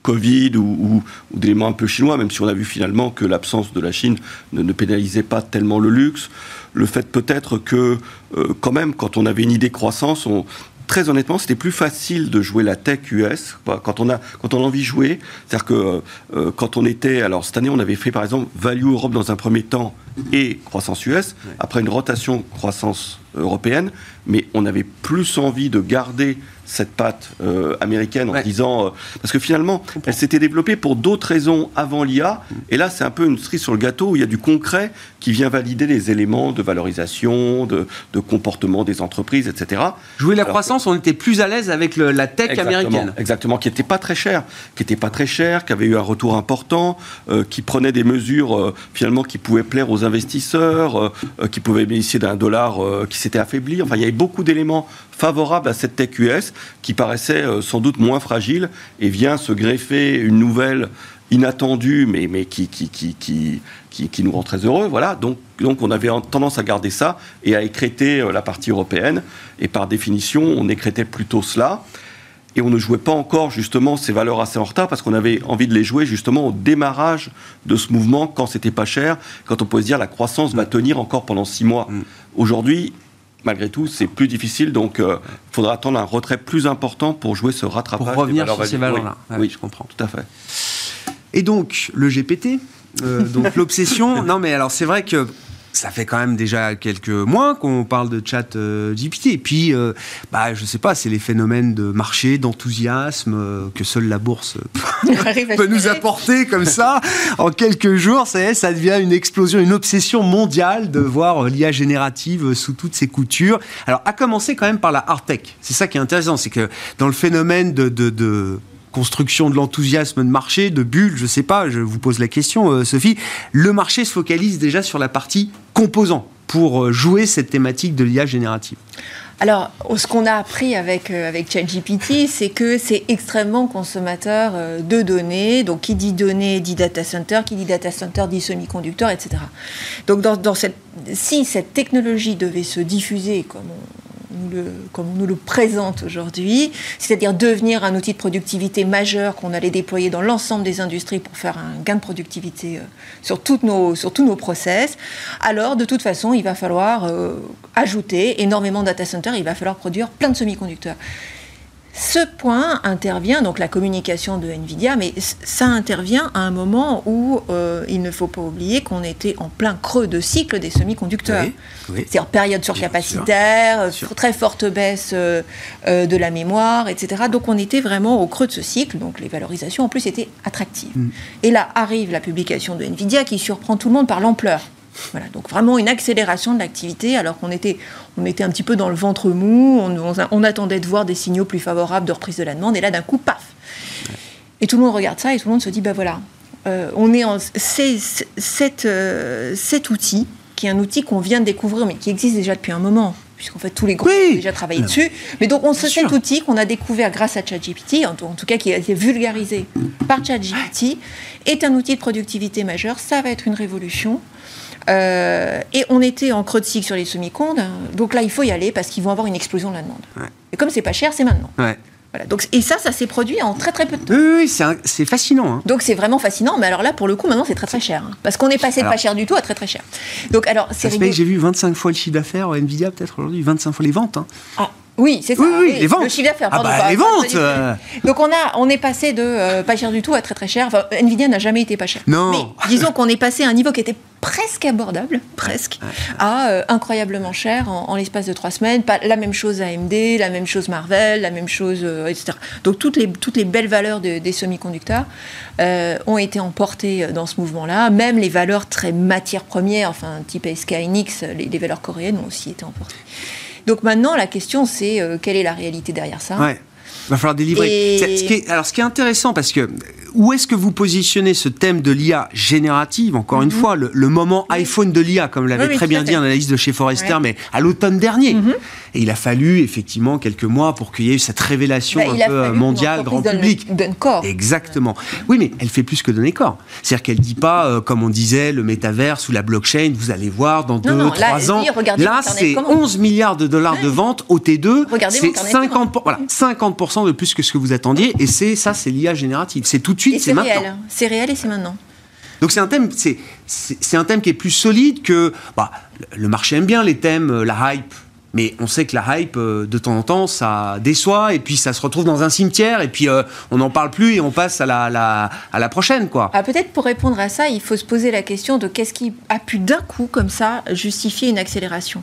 Covid ou, d'éléments un peu chinois, même si on a vu finalement que l'absence de la Chine ne, pénalisait pas tellement le luxe. Le fait peut-être que, euh, quand même, quand on avait une idée croissance, on, très honnêtement, c'était plus facile de jouer la tech US quand on a quand on a envie de jouer. C'est-à-dire que euh, quand on était, alors cette année, on avait fait par exemple Value Europe dans un premier temps et croissance US. Après une rotation croissance européenne, mais on avait plus envie de garder cette patte euh, américaine en disant. Euh, parce que finalement, elle s'était développée pour d'autres raisons avant l'IA. Mm. Et là, c'est un peu une cerise sur le gâteau où il y a du concret qui vient valider les éléments de valorisation, de, comportement des entreprises, etc. Jouer la croissance, on était plus à l'aise avec la tech américaine. Exactement, qui n'était pas très cher, qui n'était pas très cher, qui avait eu un retour important, euh, qui prenait des mesures finalement qui pouvaient plaire aux investisseurs, qui pouvaient bénéficier d'un dollar qui s'était affaibli. Enfin, il y avait beaucoup d'éléments favorables à cette tech US qui paraissait euh, sans doute moins fragile et vient se greffer une nouvelle inattendue mais, mais qui, qui, qui, qui, nous rend très heureux. Voilà. Donc, donc on avait tendance à garder ça et à écréter euh, la partie européenne. Et par définition, on écrétait plutôt cela. Et on ne jouait pas encore justement ces valeurs assez en retard parce qu'on avait envie de les jouer justement au démarrage de ce mouvement quand c'était pas cher, quand on pouvait se dire la croissance va tenir encore pendant six mois. Mm. Aujourd'hui, malgré tout, c'est plus difficile. Donc, il euh, faudra attendre un retrait plus important pour jouer ce rattrapage. Pour revenir sur ces valeurs-là. Oui, je comprends. Tout à fait. Et donc, le GPT, euh, donc l'obsession. non, mais alors, c'est vrai que ça fait quand même déjà quelques mois qu'on parle de chat euh, GPT. Et puis, euh, bah, je sais pas, c'est les phénomènes de marché, d'enthousiasme euh, que seule la bourse peut nous apporter comme ça. En quelques jours, ça, ça devient une explosion, une obsession mondiale de voir l'IA générative sous toutes ses coutures. Alors, à commencer quand même par la hard tech. C'est ça qui est intéressant, c'est que dans le phénomène de, de, de construction de l'enthousiasme de marché, de bulle, je sais pas, je vous pose la question, euh, Sophie, le marché se focalise déjà sur la partie composant pour euh, jouer cette thématique de l'IA générative. Alors, ce qu'on a appris avec, euh, avec ChatGPT, c'est que c'est extrêmement consommateur de données. Donc, qui dit données dit data center, qui dit data center dit semi-conducteur, etc. Donc, dans cette, si cette technologie devait se diffuser, comme on, comme on nous le présente aujourd'hui, c'est-à-dire devenir un outil de productivité majeur qu'on allait déployer dans l'ensemble des industries pour faire un gain de productivité euh, sur, toutes nos, sur tous nos process, alors de toute façon, il va falloir euh, ajouter énormément de data centers, il va falloir produire plein de semi-conducteurs. Ce point intervient, donc la communication de Nvidia, mais ça intervient à un moment où euh, il ne faut pas oublier qu'on était en plein creux de cycle des semi-conducteurs. C'est en période surcapacitaire, euh, très forte baisse euh, de la mémoire, etc. Donc on était vraiment au creux de ce cycle, donc les valorisations en plus étaient attractives. Mm. Et là arrive la publication de Nvidia qui surprend tout le monde par l'ampleur. Voilà, donc vraiment une accélération de l'activité, alors qu'on était, on était un petit peu dans le ventre mou, on, attendait de voir des signaux plus favorables de reprise de la demande, et là d'un coup, paf Et tout le monde regarde ça, et tout le monde se dit, ben voilà, euh, on est en, euh, cet outil, qui est un outil qu'on vient de découvrir, mais qui existe déjà depuis un moment, puisqu'en fait tous les groupes ont déjà travaillé dessus. Mais donc on cet outil qu'on a découvert grâce à ChatGPT, en, en, tout cas qui a été vulgarisé par ChatGPT, est un outil de productivité majeur. Ça va être une révolution. Euh, et on était en creux de cycle sur les semi-condes. Donc là, il faut y aller parce qu'ils vont avoir une explosion de la demande. Et comme c'est pas cher, c'est maintenant. Voilà, donc, et ça, ça s'est produit en très très peu de temps. Oui, oui c'est fascinant. Hein. Donc c'est vraiment fascinant, mais alors là, pour le coup, maintenant, c'est très très cher. Hein. parce qu'on est passé de pas cher du tout à très très cher. Donc alors, c'est J'ai vu 25 fois le chiffre d'affaires, Nvidia peut-être aujourd'hui, 25 fois les ventes. Hein. Ah, oui, c'est ça. Oui, les ventes. Le chiffre d'affaires, ah bah, les ventes. Euh. Donc on a, on est passé de euh, pas cher du tout à très très cher. Enfin, Nvidia n'a jamais été pas cher. Non. Mais disons qu'on est passé à un niveau qui était presque abordable, presque, à euh, incroyablement cher en, l'espace de trois semaines. Pas la même chose AMD, la même chose Marvel, la même chose, etc. Donc toutes les toutes les belles valeurs des semi-conducteurs ont été emportées dans ce mouvement-là. Même les valeurs très matières premières, enfin type SK Hynix, les, les valeurs coréennes ont aussi été emportées. Donc maintenant, la question, c'est euh, quelle est la réalité derrière ça? Il va falloir délivrer. Ce qui est, alors, ce qui est intéressant, parce que où est-ce que vous positionnez ce thème de l'IA générative Encore une mhm. fois, le, moment iPhone de l'IA, comme l'avait très bien dit un analyste de chez Forrester, mais à l'automne dernier. Mhm. Et il a fallu effectivement quelques mois pour qu'il y ait eu cette révélation bah, un peu mondiale, grand public. Donne corps. Exactement. Oui, mais elle fait plus que donner corps. C'est-à-dire qu'elle dit pas, euh, comme on disait, le métaverse ou la blockchain, vous allez voir dans deux, ou trois ans. là, c'est 11 milliards de dollars de ventes au T2. C'est 50, voilà, 50% de plus que ce que vous attendiez. Et c'est ça, c'est l'IA générative. C'est tout de suite, c'est réel. C'est réel et c'est maintenant. Donc c'est un thème, c'est un thème qui est plus solide que bah, le marché aime bien les thèmes, euh, la hype. Mais on sait que la hype, euh, de temps en temps, ça déçoit, et puis ça se retrouve dans un cimetière, et puis euh, on n'en parle plus, et on passe à la, à la prochaine, quoi. Ah, Peut-être pour répondre à ça, il faut se poser la question de qu'est-ce qui a pu d'un coup, comme ça, justifier une accélération.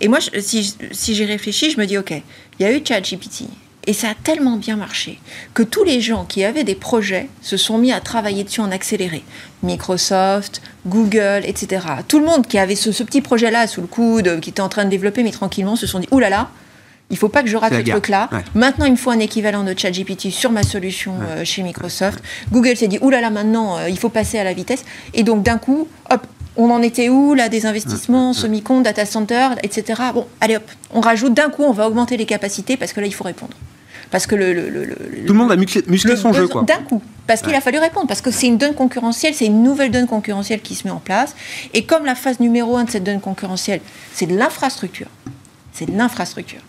Et moi, si, si j'y réfléchis, je me dis, OK, il y a eu ChatGPT, et ça a tellement bien marché que tous les gens qui avaient des projets se sont mis à travailler dessus en accéléré. Microsoft, Google, etc. Tout le monde qui avait ce, petit projet-là sous le coude, qui était en train de développer, mais tranquillement, se sont dit, oulala, là là, il faut pas que je rate ce truc-là. Maintenant, il me faut un équivalent de ChatGPT sur ma solution euh, chez Microsoft. Google s'est dit, oulala, là là, maintenant, euh, il faut passer à la vitesse. Et donc, d'un coup, hop, on en était où là des investissements, semi-con, data center, etc. Bon, allez hop, on rajoute d'un coup, on va augmenter les capacités parce que là, il faut répondre. Parce que le, tout le monde a musclé, son jeu, quoi. D'un coup, parce qu'il a fallu répondre, parce que c'est une donne concurrentielle, c'est une nouvelle donne concurrentielle qui se met en place. Et comme la phase numéro un de cette donne concurrentielle, c'est de l'infrastructure, c'est de l'infrastructure.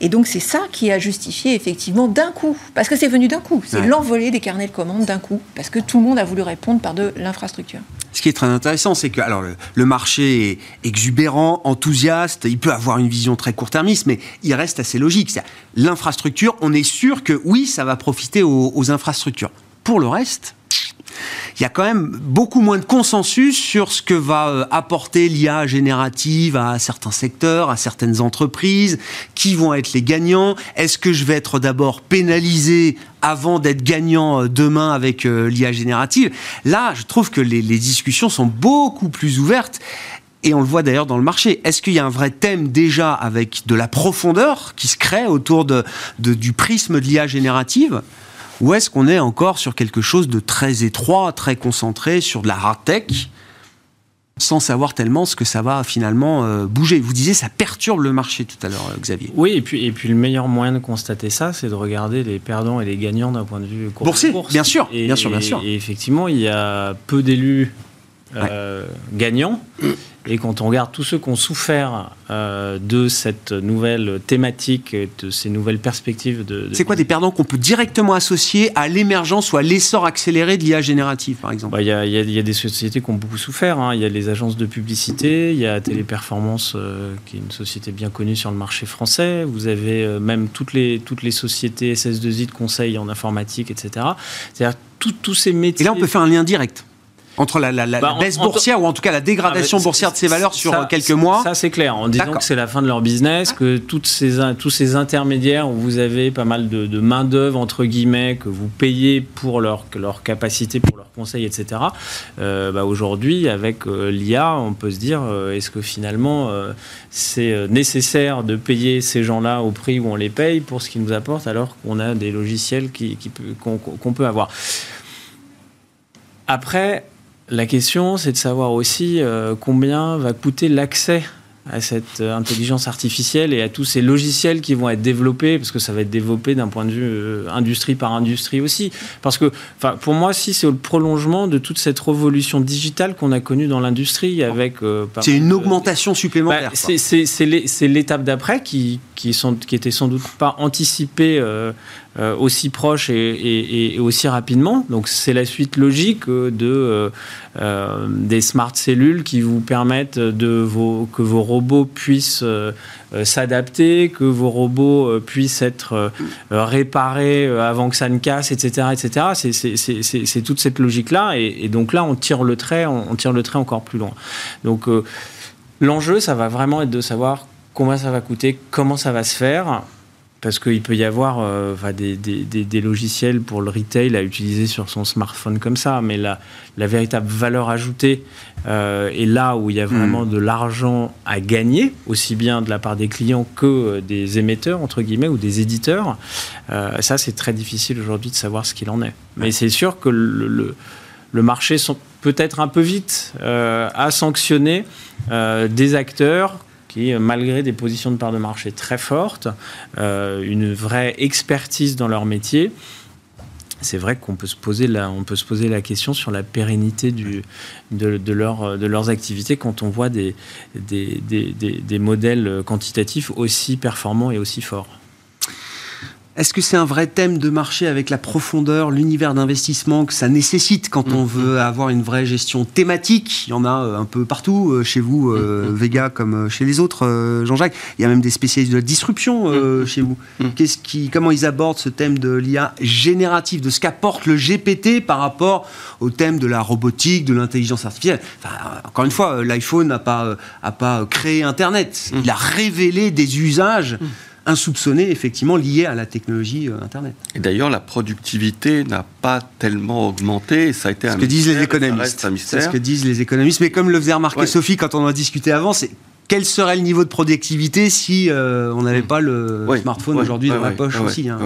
Et donc c'est ça qui a justifié effectivement d'un coup, parce que c'est venu d'un coup, c'est l'envolée des carnets de commandes d'un coup, parce que tout le monde a voulu répondre par de l'infrastructure. Ce qui est très intéressant, c'est que alors le, marché est exubérant, enthousiaste, il peut avoir une vision très court-termiste, mais il reste assez logique. L'infrastructure, on est sûr que oui, ça va profiter aux, aux infrastructures. Pour le reste, il y a quand même beaucoup moins de consensus sur ce que va euh, apporter l'IA générative à certains secteurs, à certaines entreprises, qui vont être les gagnants? Est-ce que je vais être d'abord pénalisé avant d'être gagnant euh, demain avec euh, l'IA générative? Là, je trouve que les, discussions sont beaucoup plus ouvertes. Et on le voit d'ailleurs dans le marché. Est-ce qu'il y a un vrai thème déjà avec de la profondeur qui se crée autour du prisme de l'IA générative? Ou est-ce qu'on est encore sur quelque chose de très étroit, très concentré sur de la hard tech sans savoir tellement ce que ça va finalement euh, bouger? Vous disiez ça perturbe le marché tout à l'heure, euh, Xavier. Oui, et puis, et puis le meilleur moyen de constater ça, c'est de regarder les perdants et les gagnants d'un point de vue boursier. Bien sûr, et, bien sûr, bien sûr. Et, effectivement, il y a peu d'élus euh, gagnants. Et quand on regarde tous ceux qui ont souffert euh, de cette nouvelle thématique, de ces nouvelles perspectives de... C'est quoi des perdants qu'on peut directement associer à l'émergence ou à l'essor accéléré de l'IA générative, par exemple? Bah, Il bah, y, y, y, a des sociétés qui ont beaucoup souffert. Hein. Il y a les agences de publicité, il y a Téléperformance, euh, qui est une société bien connue sur le marché français. Vous avez euh, même toutes les, toutes les sociétés SS2I de conseil en informatique, etc. C'est-à-dire tous ces métiers... Et là, on peut faire un lien direct entre la, la, la bah, baisse boursière ou en tout cas la dégradation ah, bah, boursière de ces valeurs sur ça, quelques mois Ça c'est clair, en disant que c'est la fin de leur business, que toutes ces, tous ces intermédiaires où vous avez pas mal de, de main d'œuvre entre guillemets que vous payez pour leur, leur capacité, pour leurs conseils, etc. Euh, bah, Aujourd'hui, avec euh, l'IA, on peut se dire euh, est-ce que finalement euh, c'est euh, nécessaire de payer ces gens-là au prix où on les paye pour ce qu'ils nous apportent alors qu'on a des logiciels qu'on qui, qu peut avoir? Après, la question, c'est de savoir aussi euh, combien va coûter l'accès à cette euh, intelligence artificielle et à tous ces logiciels qui vont être développés, parce que ça va être développé d'un point de vue euh, industrie par industrie aussi. Parce que, pour moi, si c'est le prolongement de toute cette révolution digitale qu'on a connue dans l'industrie avec. Euh, c'est une augmentation supplémentaire. Bah, c'est l'étape d'après qui, qui, sont, qui était sans doute pas anticipée euh, euh, aussi proche et, aussi rapidement. Donc c'est la suite logique de euh, des smart cellules qui vous permettent que vos robots puissent s'adapter, que vos robots puissent être réparés avant que ça ne casse, etc., etc. C'est toute cette logique là, et, donc là on tire le trait, on, tire le trait encore plus loin. Donc l'enjeu, ça va vraiment être de savoir combien ça va coûter, comment ça va se faire. Parce qu'il peut y avoir euh, des, des, des, logiciels pour le retail à utiliser sur son smartphone comme ça, mais la, la véritable valeur ajoutée euh, est là où il y a vraiment mmh. de l'argent à gagner, aussi bien de la part des clients que euh, des émetteurs, entre guillemets, ou des éditeurs. Euh, ça, c'est très difficile aujourd'hui de savoir ce qu'il en est. Mais c'est sûr que le, le, le marché peut-être un peu vite à sanctionner des acteurs qui, malgré des positions de part de marché très fortes, euh, une vraie expertise dans leur métier, c'est vrai qu'on peut se poser la, question sur la pérennité de, de, leur, de leurs activités quand on voit des modèles quantitatifs aussi performants et aussi forts. Est-ce que c'est un vrai thème de marché avec la profondeur, l'univers d'investissement que ça nécessite quand on veut avoir une vraie gestion thématique? Il y en a un peu partout chez vous, euh, Vega, comme chez les autres, Jean-Jacques. Il y a même des spécialistes de la disruption euh, chez vous. Qu'est-ce qui, comment ils abordent ce thème de l'IA générative, de ce qu'apporte le GPT par rapport au thème de la robotique, de l'intelligence artificielle? Enfin, Encore une fois, l'iPhone n'a pas, a pas créé Internet. Il a révélé des usages insoupçonnés, effectivement, liés à la technologie euh, Internet. Et d'ailleurs, la productivité n'a pas tellement augmenté. Ça a été ce un que disent les économistes. C'est ce que disent les économistes. Mais comme le faisait remarquer ouais. Sophie quand on en a discuté avant, c'est quel serait le niveau de productivité si euh, on n'avait pas le smartphone aujourd'hui dans la poche aussi hein,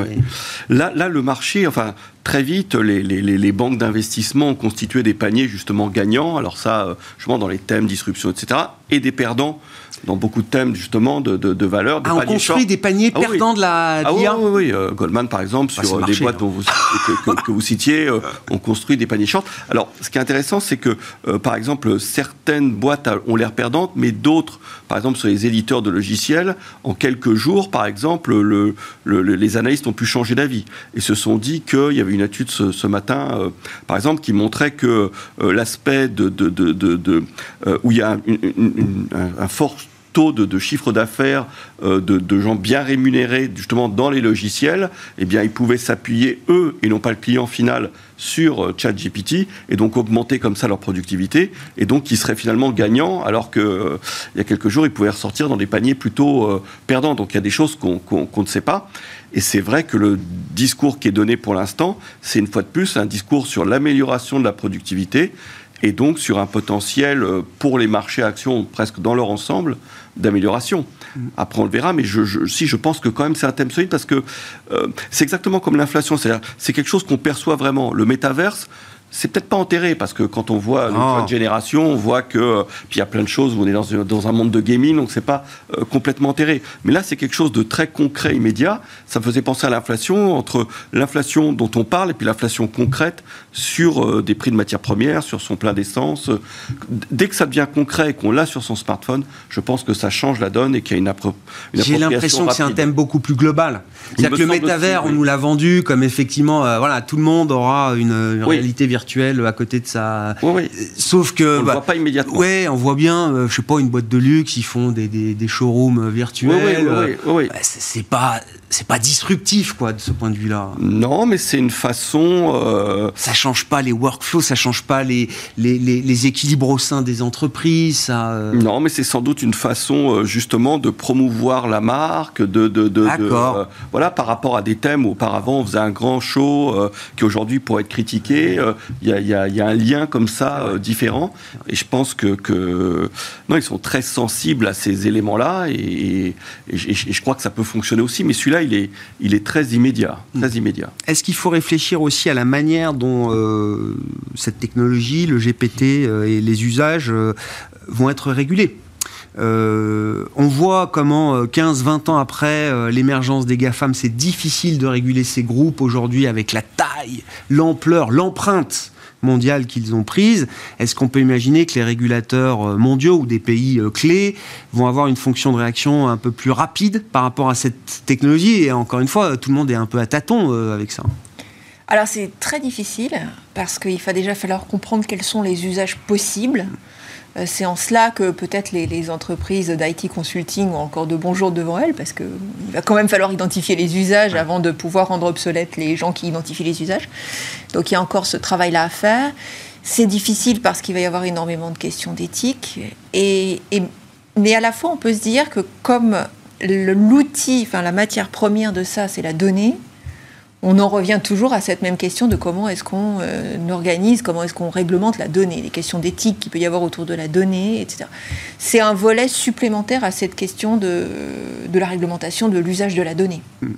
là, là, le marché, enfin, très vite, les, les, les banques d'investissement ont constitué des paniers justement gagnants. Alors ça, euh, justement, dans les thèmes disruption, etc. Et des perdants dans beaucoup de thèmes justement de, de, de valeur. Des ah, on construit short. des paniers ah, perdants oui. de la ah, oui, oui, oui, euh, Goldman par exemple, ah, sur des marché, boîtes dont vous, que, que, que, vous citiez, euh, on construit des paniers short. Alors, ce qui est intéressant, c'est que, euh, par exemple, certaines boîtes ont l'air perdantes, mais d'autres, par exemple, sur les éditeurs de logiciels, en quelques jours, par exemple, le, le, les analystes ont pu changer d'avis et se sont dit qu'il y avait une étude ce, ce matin, euh, par exemple, qui montrait que euh, l'aspect de, de, de, où il y a une, une, une, un fort taux de, chiffre d'affaires de, de, gens bien rémunérés justement dans les logiciels, eh bien ils pouvaient s'appuyer eux et non pas le client final sur ChatGPT et donc augmenter comme ça leur productivité et donc ils seraient finalement gagnants alors que il y a quelques jours ils pouvaient ressortir dans des paniers plutôt perdants. Donc il y a des choses qu'on ne sait pas. Et c'est vrai que le discours qui est donné pour l'instant, c'est une fois de plus un discours sur l'amélioration de la productivité et donc sur un potentiel euh, pour les marchés actions presque dans leur ensemble d'amélioration. Mm. Après, on le verra, mais je, si je pense que quand même c'est un thème solide parce que euh, c'est exactement comme l'inflation, c'est quelque chose qu'on perçoit vraiment. Le métaverse, c'est peut-être pas enterré parce que quand on voit notre ah. génération, on voit que puis il y a plein de choses où on est dans, dans un monde de gaming, donc c'est pas euh, complètement enterré. Mais là, c'est quelque chose de très concret, immédiat. Ça me faisait penser à l'inflation entre l'inflation dont on parle et puis l'inflation concrète sur euh, des prix de matières premières, sur son plein d'essence. Dès que ça devient concret et qu'on l'a sur son smartphone, je pense que ça change la donne et qu'il y a une, appro J'ai l'impression que c'est un thème beaucoup plus global. C'est-à-dire que le métavers, on nous l'a vendu comme effectivement, euh, voilà, tout le monde aura une, réalité virtuelle à côté de ça. Sauf que. On bah, voit pas immédiatement. Ouais, on voit bien, euh, je sais pas, une boîte de luxe, ils font des, des, des showrooms virtuels. Oui, bah, c'est pas c'est pas disruptif quoi de ce point de vue-là. Non, mais c'est une façon. Euh... Ça change pas les workflows, ça change pas les les, les, équilibres au sein des entreprises. Ça, euh. Non, mais c'est sans doute une façon euh, justement de promouvoir la marque, de, de, de, euh, voilà par rapport à des thèmes où auparavant on faisait un grand show qui aujourd'hui pourrait être critiqué. Il y a, y, a, y, a, un lien comme ça différent, et je pense que, que non, ils sont très sensibles à ces éléments-là, et, et, je crois que ça peut fonctionner aussi. Mais celui-là il est, il est très immédiat. Très mm. immédiat. Est-ce qu'il faut réfléchir aussi à la manière dont euh, cette technologie, le GPT euh, et les usages euh, vont être régulés? On voit comment 15-20 ans après l'émergence des GAFAM, c'est difficile de réguler ces groupes aujourd'hui avec la taille, l'ampleur, l'empreinte mondiales qu'ils ont prises, est-ce qu'on peut imaginer que les régulateurs euh, mondiaux ou des pays euh, clés vont avoir une fonction de réaction un peu plus rapide par rapport à cette technologie? Et encore une fois, tout le monde est un peu à tâtons euh, avec ça. Alors c'est très difficile parce qu'il va déjà falloir comprendre quels sont les usages possibles. Euh, c'est en cela que peut-être les, entreprises d'IT consulting ont encore de bons jours devant elles, parce qu'il va quand même falloir identifier les usages avant de pouvoir rendre obsolètes les gens qui identifient les usages. Donc il y a encore ce travail-là à faire. C'est difficile parce qu'il va y avoir énormément de questions d'éthique. Et, mais à la fois, on peut se dire que comme l'outil, enfin la matière première de ça, c'est la donnée, on en revient toujours à cette même question de comment est-ce qu'on euh, organise, comment est-ce qu'on réglemente la donnée, les questions d'éthique qu'il peut y avoir autour de la donnée, etc. C'est un volet supplémentaire à cette question de, la réglementation de l'usage de la donnée. Mm.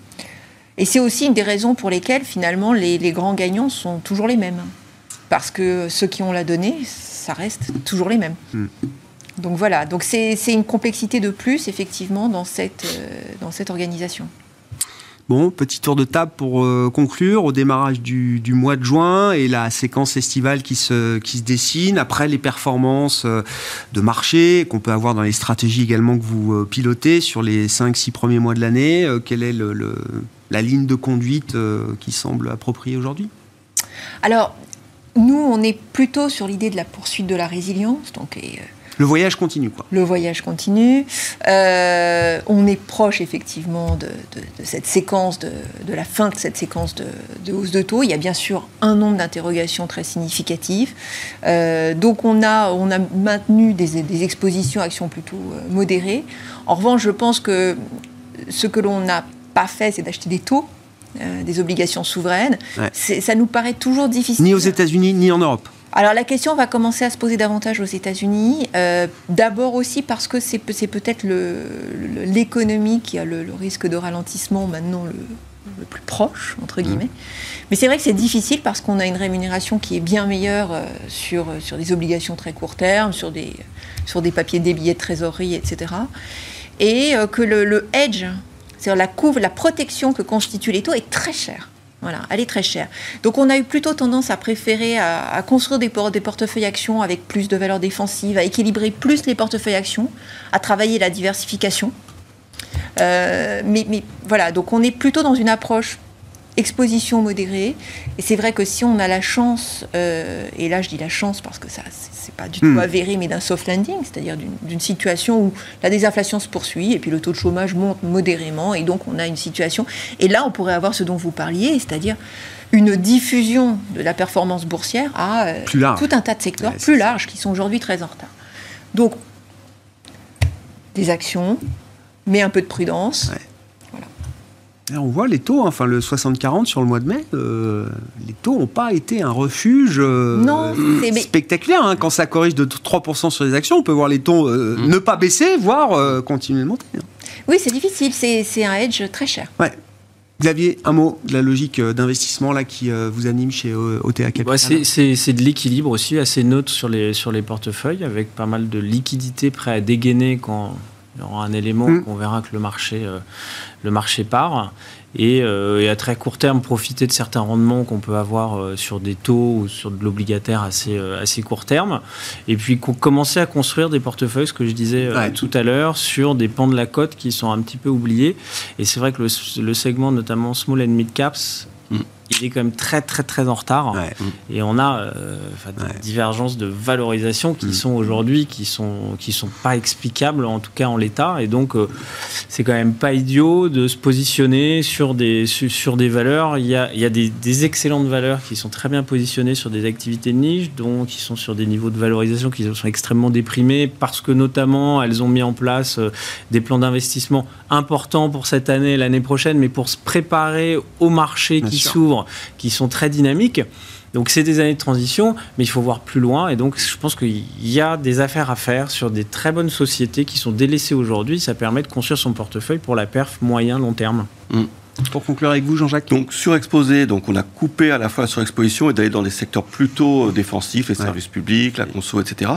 Et c'est aussi une des raisons pour lesquelles finalement les, grands gagnants sont toujours les mêmes. Parce que ceux qui ont la donnée, ça reste toujours les mêmes. Mm. Donc voilà, donc c'est une complexité de plus effectivement dans cette, euh, dans cette organisation. Bon, petit tour de table pour euh, conclure au démarrage du, mois de juin et la séquence estivale qui se, qui se dessine. Après les performances euh, de marché qu'on peut avoir dans les stratégies également que vous euh, pilotez sur les 5-6 premiers mois de l'année, quelle est la ligne de conduite qui semble appropriée aujourd'hui? Alors, nous, on est plutôt sur l'idée de la poursuite de la résilience. Donc, le voyage continue, quoi. Le voyage continue. Euh, on est proche, effectivement, de, cette séquence, de, la fin de cette séquence de, hausse de taux. Il y a bien sûr un nombre d'interrogations très significatif. Euh, donc, on a, on a maintenu des, des expositions actions plutôt euh, modérées. En revanche, je pense que ce que l'on n'a pas fait, c'est d'acheter des taux. des obligations souveraines. Ça nous paraît toujours difficile. Ni aux États-Unis, ni en Europe. Alors la question va commencer à se poser davantage aux États-Unis. Euh, d'abord aussi parce que c'est peut-être l'économie qui a le, risque de ralentissement maintenant le, plus proche, entre guillemets. Mmh. Mais c'est vrai que c'est difficile parce qu'on a une rémunération qui est bien meilleure euh, sur, sur des obligations très court terme, sur des, sur des papiers des billets de trésorerie, etc. Et euh, que le, le hedge, c'est-à-dire la couve, la protection que constituent les taux est très chère. Voilà, elle est très chère. Donc on a eu plutôt tendance à préférer à, construire des, portefeuilles actions avec plus de valeur défensive, à équilibrer plus les portefeuilles actions, à travailler la diversification. Euh, mais, voilà, donc on est plutôt dans une approche exposition modérée. Et c'est vrai que si on a la chance, et là je dis la chance parce que ça c'est pas du tout hmm. avéré, mais d'un soft landing, c'est-à-dire d'une situation où la désinflation se poursuit et puis le taux de chômage monte modérément et donc on a une situation. Et là on pourrait avoir ce dont vous parliez, c'est-à-dire une diffusion de la performance boursière à tout un tas de secteurs plus larges qui sont aujourd'hui très en retard. Donc, des actions, mais un peu de prudence. On voit les taux, hein, enfin le 60-40 sur le mois de mai, euh, les taux n'ont pas été un refuge euh, spectaculaire. Hein. Quand ça corrige de 3% sur les actions, on peut voir les taux euh, mm. ne pas baisser, voire continuer de monter. Hein. Oui, c'est difficile, c'est un hedge très cher. Ouais. Xavier, un mot de la logique d'investissement là qui euh, vous anime chez euh, OTA Capital? C'est de l'équilibre aussi assez neutre sur les, sur les portefeuilles avec pas mal de liquidités prêt à dégainer quand il y aura un élément mmh. qu'on verra que le marché, le marché part. Euh, et, à très court terme profiter de certains rendements qu'on peut avoir euh, sur des taux ou sur de l'obligataire assez, euh, assez court terme. Et puis commencer à construire des portefeuilles, ce que je disais tout à l'heure, sur des pans de la cote qui sont un petit peu oubliés. Et c'est vrai que le, le segment, notamment small and mid caps, il est quand même très très très en retard. Et on a euh, des divergences de valorisation qui mm. sont aujourd'hui qui sont qui sont pas explicables en tout cas en l'état. Et donc euh, c'est quand même pas idiot de se positionner sur des sur, des valeurs. Il y a, il y a des, des, excellentes valeurs qui sont très bien positionnées sur des activités de niche, donc qui sont sur des niveaux de valorisation qui sont extrêmement déprimés parce que notamment elles ont mis en place euh, des plans d'investissement importants pour cette année, l'année prochaine, mais pour se préparer au marché qui s'ouvre qui sont très dynamiques. Donc c'est des années de transition, mais il faut voir plus loin. Et donc je pense qu'il y a des affaires à faire sur des très bonnes sociétés qui sont délaissées aujourd'hui. Ça permet de construire son portefeuille pour la perf moyen-long terme. Mm. Pour conclure avec vous, Jean-Jacques. Donc surexposé, donc on a coupé à la fois la surexposition et d'aller dans des secteurs plutôt euh, défensifs, les services publics, la conso, etc.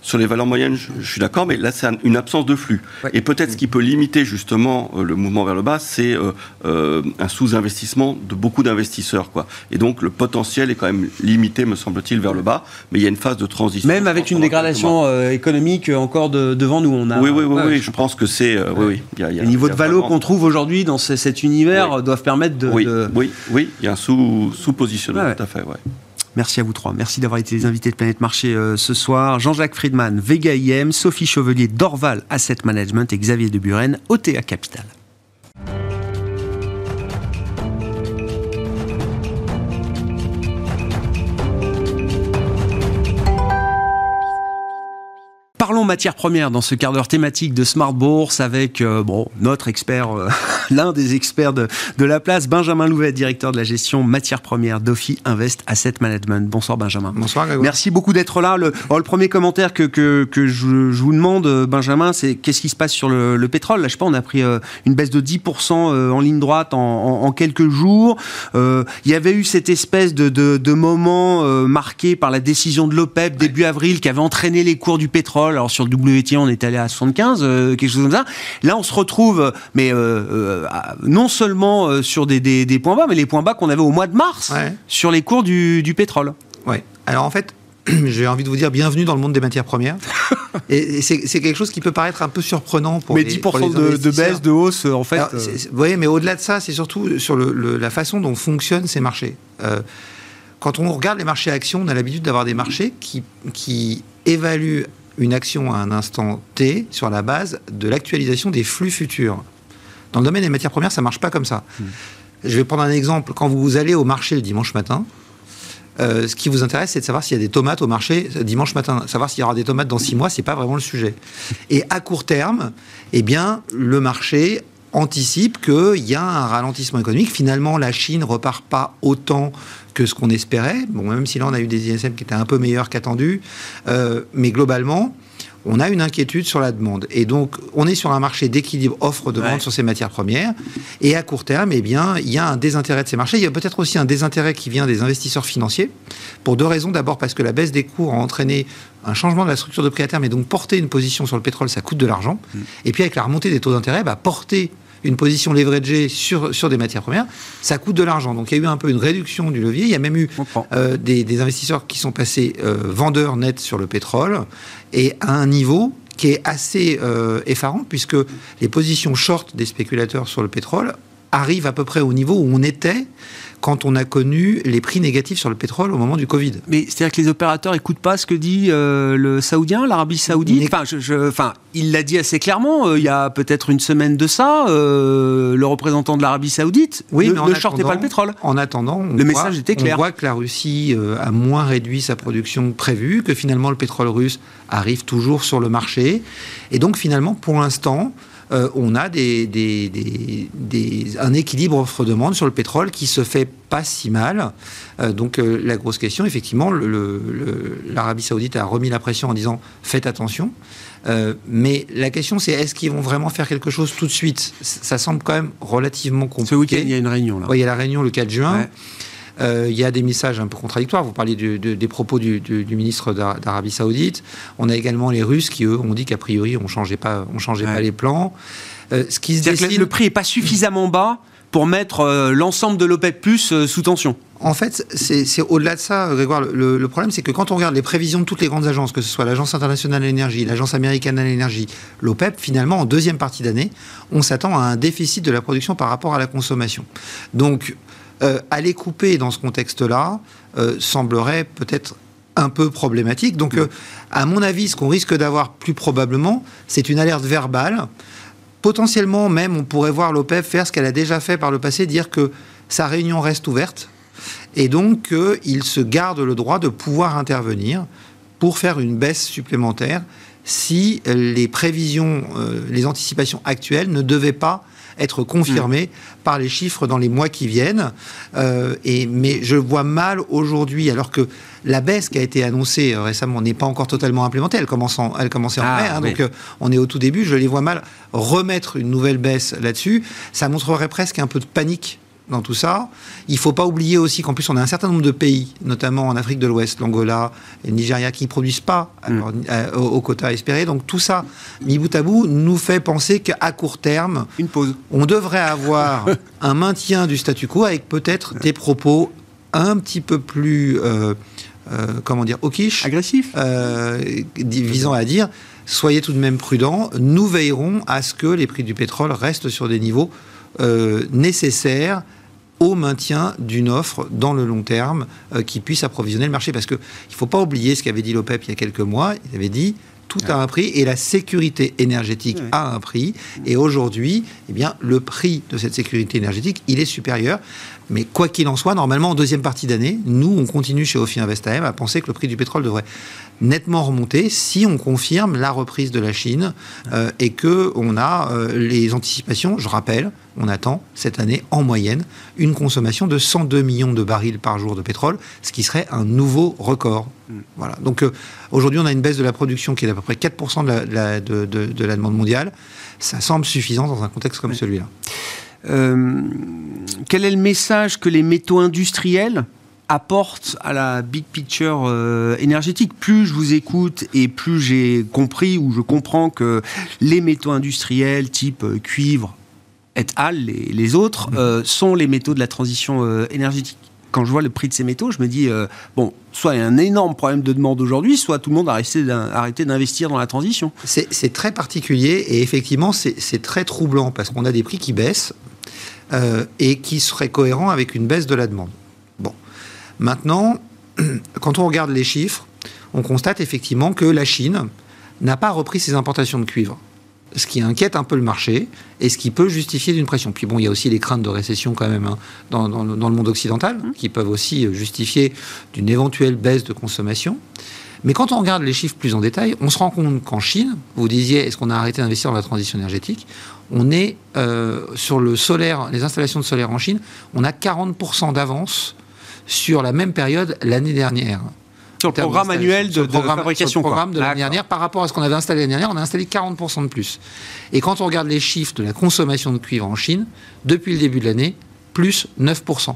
Sur les valeurs moyennes, je, suis d'accord, mais là c'est une absence de flux. Et peut-être ce qui peut limiter justement euh, le mouvement vers le bas, c'est euh, un sous-investissement de beaucoup d'investisseurs, quoi. Et donc le potentiel est quand même limité, me semble-t-il, vers le bas. Mais il y a une phase de transition. Même avec une dégradation économique encore devant nous, on a. Oui, oui, oui, oui je pense que c'est. oui, oui. le niveau de valo qu'on trouve aujourd'hui dans cet univers doivent permettre de. Oui, oui, oui, il y a un sous-positionnement, tout à fait, Merci à vous trois. Merci d'avoir été les invités de Planète Marché euh, ce soir. Jean-Jacques Friedman, Vega IM, Sophie Chevelier, Dorval Asset Management et Xavier Deburen, OTA Capital. Matières premières dans ce quart d'heure thématique de Smart Bourse avec euh, bon, notre expert, euh, l'un des experts de, de, la place, Benjamin Louvet, directeur de la gestion matières premières d'Ophi Invest Asset Management. Bonsoir Benjamin. Bonsoir Grégoire. Merci beaucoup d'être là. Le, le, premier commentaire que, que, que je, je, vous demande, Benjamin, c'est qu'est-ce qui se passe sur le, le, pétrole? Là, je sais pas, on a pris euh, une baisse de 10% en ligne droite en, en, en quelques jours. il y avait eu cette espèce de, de, de moment marqué par la décision de l'OPEP début avril qui avait entraîné les cours du pétrole alors sur le WTI, on est allé à 75, euh, quelque chose comme ça. Là, on se retrouve, mais euh, euh, non seulement sur des, points bas, mais les points bas qu'on avait au mois de mars sur les cours du, pétrole. Ouais. Alors en fait, j'ai envie de vous dire bienvenue dans le monde des matières premières. et, c'est quelque chose qui peut paraître un peu surprenant pour mais 10% de, baisse, de hausse, en fait. vous voyez, mais au-delà de ça, c'est surtout sur la façon dont fonctionnent ces marchés. quand on regarde les marchés actions, on a l'habitude d'avoir des marchés qui, qui évaluent une action à un instant T sur la base de l'actualisation des flux futurs. Dans le domaine des matières premières, ça marche pas comme ça. Hmm. Je vais prendre un exemple. Quand vous allez au marché le dimanche matin, euh, ce qui vous intéresse, c'est de savoir s'il y a des tomates au marché dimanche matin. Savoir s'il y aura des tomates dans six mois, c'est pas vraiment le sujet. Et à court terme, eh bien, le marché anticipe qu'il y a un ralentissement économique. Finalement, la Chine repart pas autant que ce qu'on espérait. Bon, même si là, on a eu des ISM qui étaient un peu meilleurs qu'attendus. Euh, mais globalement, on a une inquiétude sur la demande. Et donc, on est sur un marché d'équilibre offre-demande sur ces matières premières. Et à court terme, eh bien, il y a un désintérêt de ces marchés. Il y a peut-être aussi un désintérêt qui vient des investisseurs financiers, pour deux raisons. D'abord, parce que la baisse des cours a entraîné un changement de la structure de prix à terme. Et donc, porter une position sur le pétrole, ça coûte de l'argent. Mm. Et puis, avec la remontée des taux d'intérêt, bah, porter une position leveragée sur, sur des matières premières, ça coûte de l'argent. Donc il y a eu un peu une réduction du levier. Il y a même eu euh, des, investisseurs qui sont passés euh, vendeurs nets sur le pétrole et à un niveau qui est assez euh, effarant puisque les positions short des spéculateurs sur le pétrole arrive à peu près au niveau où on était quand on a connu les prix négatifs sur le pétrole au moment du Covid. Mais c'est-à-dire que les opérateurs n'écoutent pas ce que dit euh, le Saoudien, l'Arabie Saoudite? Enfin, je, enfin, il l'a dit assez clairement, euh, il y a peut-être une semaine de ça, euh, le représentant de l'Arabie Saoudite oui, ne, mais ne pas le pétrole. En attendant, le message était clair. On voit que la Russie a moins réduit sa production prévue, que finalement le pétrole russe arrive toujours sur le marché. Et donc finalement, pour l'instant, euh, on a un équilibre offre-demande sur le pétrole qui se fait pas si mal. Euh, donc euh, la grosse question, effectivement, l'Arabie saoudite a remis la pression en disant faites attention. mais la question, c'est est-ce qu'ils vont vraiment faire quelque chose tout de suite? Ça semble quand même relativement compliqué. Ce week-end, il y a une réunion là. Oui, il y a la réunion le 4 juin. Il y a des messages un peu contradictoires. Vous parliez des propos du, ministre d'Arabie Saoudite. On a également les Russes qui, eux, ont dit qu'a priori, on ne changeait, pas, on changeait pas les plans. Euh, ce qui se décide... Le prix n'est pas suffisamment bas pour mettre euh, l'ensemble de l'OPEP Plus sous tension. En fait, c'est au-delà de ça, Grégoire. Le, le problème, c'est que quand on regarde les prévisions de toutes les grandes agences, que ce soit l'Agence internationale de l'énergie, l'Agence américaine de l'énergie, l'OPEP, finalement, en deuxième partie d'année, on s'attend à un déficit de la production par rapport à la consommation. Donc, euh, aller couper dans ce contexte-là euh, semblerait peut-être un peu problématique. Donc, euh, à mon avis, ce qu'on risque d'avoir plus probablement, c'est une alerte verbale. Potentiellement, même, on pourrait voir l'OPEP faire ce qu'elle a déjà fait par le passé, dire que sa réunion reste ouverte et donc qu'il se garde le droit de pouvoir intervenir pour faire une baisse supplémentaire si les prévisions, les anticipations actuelles ne devaient pas être confirmé mm. par les chiffres dans les mois qui viennent. Euh, et, mais je vois mal aujourd'hui, alors que la baisse qui a été annoncée euh, récemment n'est pas encore totalement implémentée, elle, commence en, elle commençait en ah, mai, hein, donc euh, on est au tout début, je les vois mal remettre une nouvelle baisse là-dessus. Ça montrerait presque un peu de panique dans tout ça. Il ne faut pas oublier aussi qu'en plus, on a un certain nombre de pays, notamment en Afrique de l'Ouest, l'Angola et le Nigeria, qui ne produisent pas mm. euh, au, quota espéré. Donc tout ça, mis bout à bout, nous fait penser qu'à court terme, Une pause. on devrait avoir un maintien du statu quo avec peut-être des propos un petit peu plus, euh, euh, comment dire, hawkish. Agressif. visant à dire, soyez tout de même prudents, nous veillerons à ce que les prix du pétrole restent sur des niveaux nécessaires au maintien d'une offre dans le long terme euh, qui puisse approvisionner le marché. Parce qu'il ne faut pas oublier ce qu'avait dit l'OPEP il y a quelques mois. Il avait dit tout a un prix et la sécurité énergétique a un prix. Et aujourd'hui, eh bien, le prix de cette sécurité énergétique, il est supérieur. Mais quoi qu'il en soit, normalement, en deuxième partie d'année, nous, on continue chez Ophi Invest AM à penser que le prix du pétrole devrait nettement remonter si on confirme la reprise de la Chine euh, et que on a euh, les anticipations. Je rappelle, on attend cette année en moyenne une consommation de 102 millions de barils par jour de pétrole, ce qui serait un nouveau record. Voilà. Donc euh, aujourd'hui, on a une baisse de la production qui est d'à peu près 4% de la, de, la, demande mondiale. Ça semble suffisant dans un contexte comme celui-là. Quel est le message que les métaux industriels apporte à la big picture euh, énergétique? Plus je vous écoute et plus j'ai compris ou je comprends que les métaux industriels type euh, cuivre et al, les, les autres, mmh. euh, sont les métaux de la transition énergétique. Quand je vois le prix de ces métaux, je me dis, bon, soit il y a un énorme problème de demande aujourd'hui, soit tout le monde a arrêté d'investir dans la transition. C'est très particulier et effectivement, c'est très troublant parce qu'on a des prix qui baissent et qui seraient cohérents avec une baisse de la demande. Maintenant, quand on regarde les chiffres, on constate effectivement que la Chine n'a pas repris ses importations de cuivre. Ce qui inquiète un peu le marché et ce qui peut justifier d'une pression. Puis bon, il y a aussi les craintes de récession quand même hein, dans, le monde occidental mmh. qui peuvent aussi justifier d'une éventuelle baisse de consommation. Mais quand on regarde les chiffres plus en détail, on se rend compte qu'en Chine, vous disiez, est-ce qu'on a arrêté d'investir dans la transition énergétique? On est euh, sur le solaire, les installations de solaire en Chine, on a 40% d'avance sur la même période l'année dernière. Sur le programme annuel de, fabrication. Sur le programme de l'année dernière, par rapport à ce qu'on avait installé l'année dernière, on a installé 40% de plus. Et quand on regarde les chiffres de la consommation de cuivre en Chine, depuis le début de l'année, plus 9%.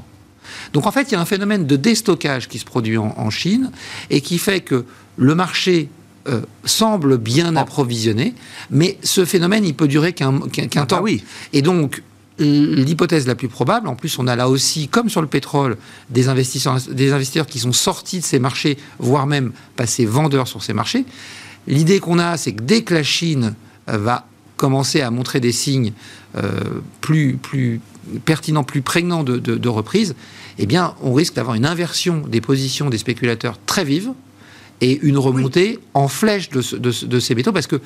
Donc en fait, il y a un phénomène de déstockage qui se produit en, Chine et qui fait que le marché euh, semble bien approvisionné, mais ce phénomène, il peut durer qu'un ah temps. oui. Et donc, l'hypothèse la plus probable, en plus on a là aussi, comme sur le pétrole, des investisseurs, qui sont sortis de ces marchés, voire même passés vendeurs sur ces marchés. L'idée qu'on a, c'est que dès que la Chine va commencer à montrer des signes plus, plus pertinents, plus prégnants de, de reprise, eh bien, on risque d'avoir une inversion des positions des spéculateurs très vive et une remontée en flèche de, ces métaux parce que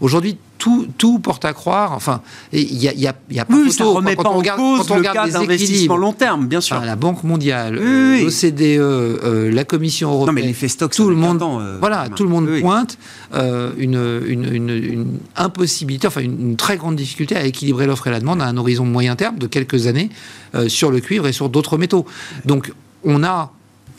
aujourd'hui tout, tout, porte à croire enfin il y a, y a, y a pas oui, photo, remet quand pas on regarde, en cause quand on regarde le long terme bien sûr. La Banque mondiale l'OCDE euh, la Commission européenne non, mais stock tout le monde euh, voilà tout le monde pointe euh, une, une, une, impossibilité enfin une, très grande difficulté à équilibrer l'offre et la demande à un horizon moyen terme de quelques années sur le cuivre et sur d'autres métaux. Donc on a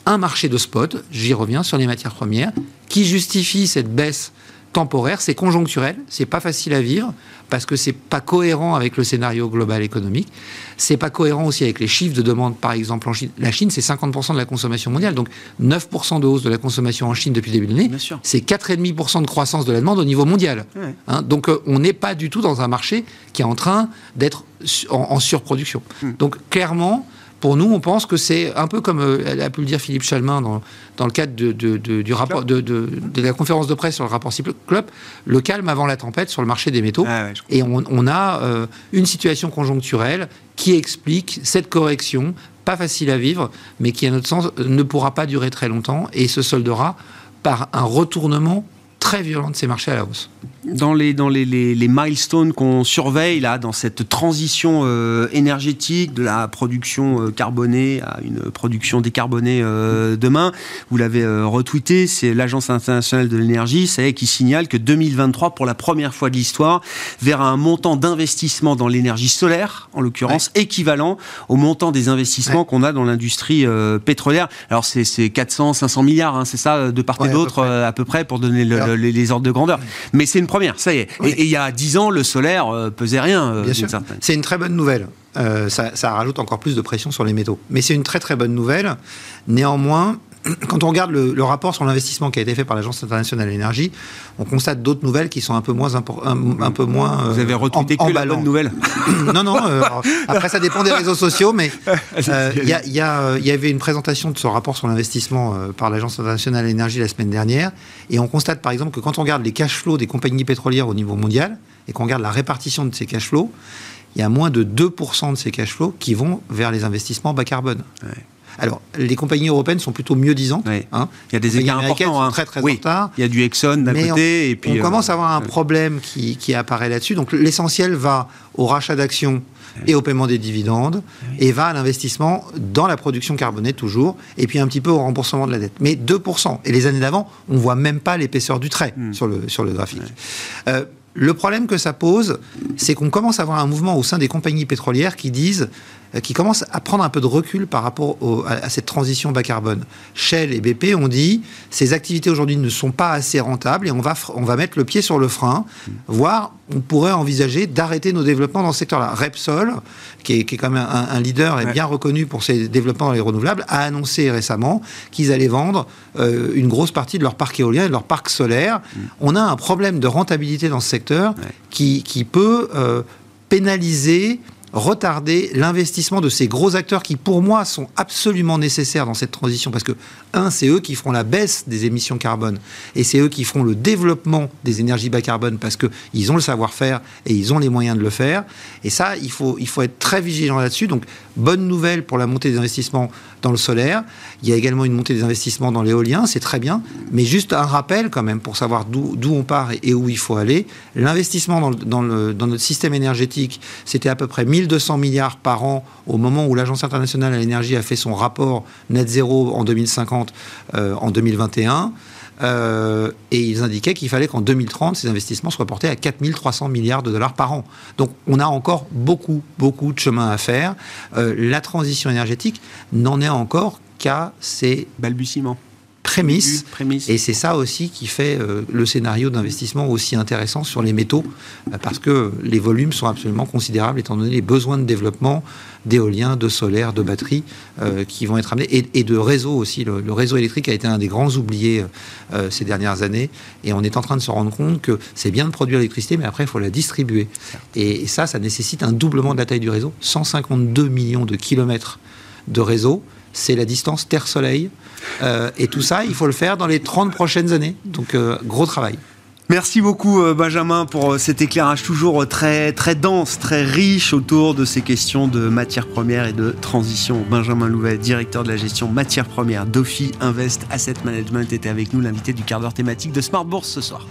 un marché de spot, j'y reviens, sur les matières premières, qui justifie cette baisse temporaire. C'est conjoncturel, c'est pas facile à vivre parce que c'est pas cohérent avec le scénario global économique. C'est pas cohérent aussi avec les chiffres de demande, par exemple en Chine. La Chine, c'est 50% de la consommation mondiale, donc 9% de hausse de la consommation en Chine depuis le début de l'année. C'est 4,5% de croissance de la demande au niveau mondial. Hein, donc euh, on n'est pas du tout dans un marché qui est en train d'être en, surproduction. Hmm. Donc clairement, pour nous, on pense que c'est un peu comme euh, a pu le dire Philippe Chalmin dans, dans le cadre de, du rapport, de, la conférence de presse sur le rapport Club, le calme avant la tempête sur le marché des métaux. Ah et on, a euh, une situation conjoncturelle qui explique cette correction, pas facile à vivre, mais qui, à notre sens, ne pourra pas durer très longtemps et se soldera par un retournement très violent de ces marchés à la hausse. Dans les, dans les, les, milestones qu'on surveille là, dans cette transition euh, énergétique de la production euh, carbonée à une production décarbonée euh, demain, vous l'avez retweeté, c'est l'Agence internationale de l'énergie, c'est qui signale que 2023, pour la première fois de l'histoire, verra un montant d'investissement dans l'énergie solaire, en l'occurrence, équivalent au montant des investissements qu'on a dans l'industrie pétrolière. Alors c'est 400, 500 milliards, hein, c'est ça, de part et d'autre à, peu près pour donner les, les, ordres de grandeur. Mais c'est une première, ça y est. Et, il y a dix ans, le solaire euh, pesait rien. Euh, Bien sûr. C'est une très bonne nouvelle. Euh, ça, ça, rajoute encore plus de pression sur les métaux. Mais c'est une très très bonne nouvelle. Néanmoins, quand on regarde le, rapport sur l'investissement qui a été fait par l'Agence internationale de l'énergie, on constate d'autres nouvelles qui sont un peu moins un, un, peu moins. Vous avez retweeté que la bonne nouvelle Non, non. Euh, après, ça dépend des réseaux sociaux, mais euh, il y, y, avait une présentation de ce rapport sur l'investissement euh, par l'Agence internationale de l'énergie la semaine dernière, et on constate par exemple que quand on regarde les cash flows des compagnies pétrolières au niveau mondial et qu'on regarde la répartition de ces cash flows, il y a moins de 2% de ces cash flows qui vont vers les investissements bas carbone. Alors, les compagnies européennes sont plutôt mieux disantes. Hein. Il y a des écarts importants. Hein. Très, très retard. Il y a du Exxon d'un côté. On, et puis, on commence à avoir un problème qui, qui apparaît là-dessus. Donc, l'essentiel va au rachat d'actions et au paiement des dividendes, et va à l'investissement dans la production carbonée toujours, et puis un petit peu au remboursement de la dette. Mais 2%. Et les années d'avant, on voit même pas l'épaisseur du trait hmm. sur, le, sur le graphique. Euh, le problème que ça pose, c'est qu'on commence à avoir un mouvement au sein des compagnies pétrolières qui disent euh, qui commence à prendre un peu de recul par rapport à, cette transition bas carbone. Shell et BP ont dit ces activités aujourd'hui ne sont pas assez rentables et on va, on va mettre le pied sur le frein, voire on pourrait envisager d'arrêter nos développements dans ce secteur-là. Repsol, qui est, qui est, quand même un, leader et bien reconnu pour ses développements dans les renouvelables, a annoncé récemment qu'ils allaient vendre euh, une grosse partie de leur parc éolien et de leur parc solaire. Mm. On a un problème de rentabilité dans ce secteur qui, qui, peut euh, pénaliser retarder l'investissement de ces gros acteurs qui, pour moi, sont absolument nécessaires dans cette transition parce que, un, c'est eux qui feront la baisse des émissions carbone et c'est eux qui feront le développement des énergies bas carbone parce qu'ils ont le savoir-faire et ils ont les moyens de le faire. Et ça, il faut, il faut être très vigilant là-dessus. Donc, bonne nouvelle pour la montée des investissements dans le solaire. Il y a également une montée des investissements dans l'éolien, c'est très bien. Mais juste un rappel quand même pour savoir d'où on part et, où il faut aller. L'investissement dans, notre système énergétique, c'était à peu près 1000 1200 milliards par an au moment où l'Agence internationale à l'énergie a fait son rapport net zéro en 2050 euh, en 2021. Euh, et ils indiquaient qu'il fallait qu'en 2030, ces investissements soient portés à 4300 milliards de dollars par an. Donc on a encore beaucoup, beaucoup de chemin à faire. Euh, la transition énergétique n'en est encore qu'à ses balbutiements prémisse. Et c'est ça aussi qui fait euh, le scénario d'investissement aussi intéressant sur les métaux, parce que les volumes sont absolument considérables étant donné les besoins de développement d'éolien, de solaire, de batteries euh, qui vont être amenés, et, de réseau aussi. Le, réseau électrique a été un des grands oubliés ces dernières années, et on est en train de se rendre compte que c'est bien de produire l'électricité, mais après il faut la distribuer. Et, ça, ça nécessite un doublement de la taille du réseau, 152 millions de kilomètres de réseau c'est la distance Terre-Soleil. Euh, et tout ça, il faut le faire dans les 30 prochaines années. Donc, euh, gros travail. Merci beaucoup euh, Benjamin pour euh, cet éclairage toujours très très dense, très riche autour de ces questions de matières premières et de transition. Benjamin Louvet, directeur de la gestion matières premières d'Ophi Invest Asset Management, était avec nous, l'invité du quart d'heure thématique de Smart Bourse ce soir.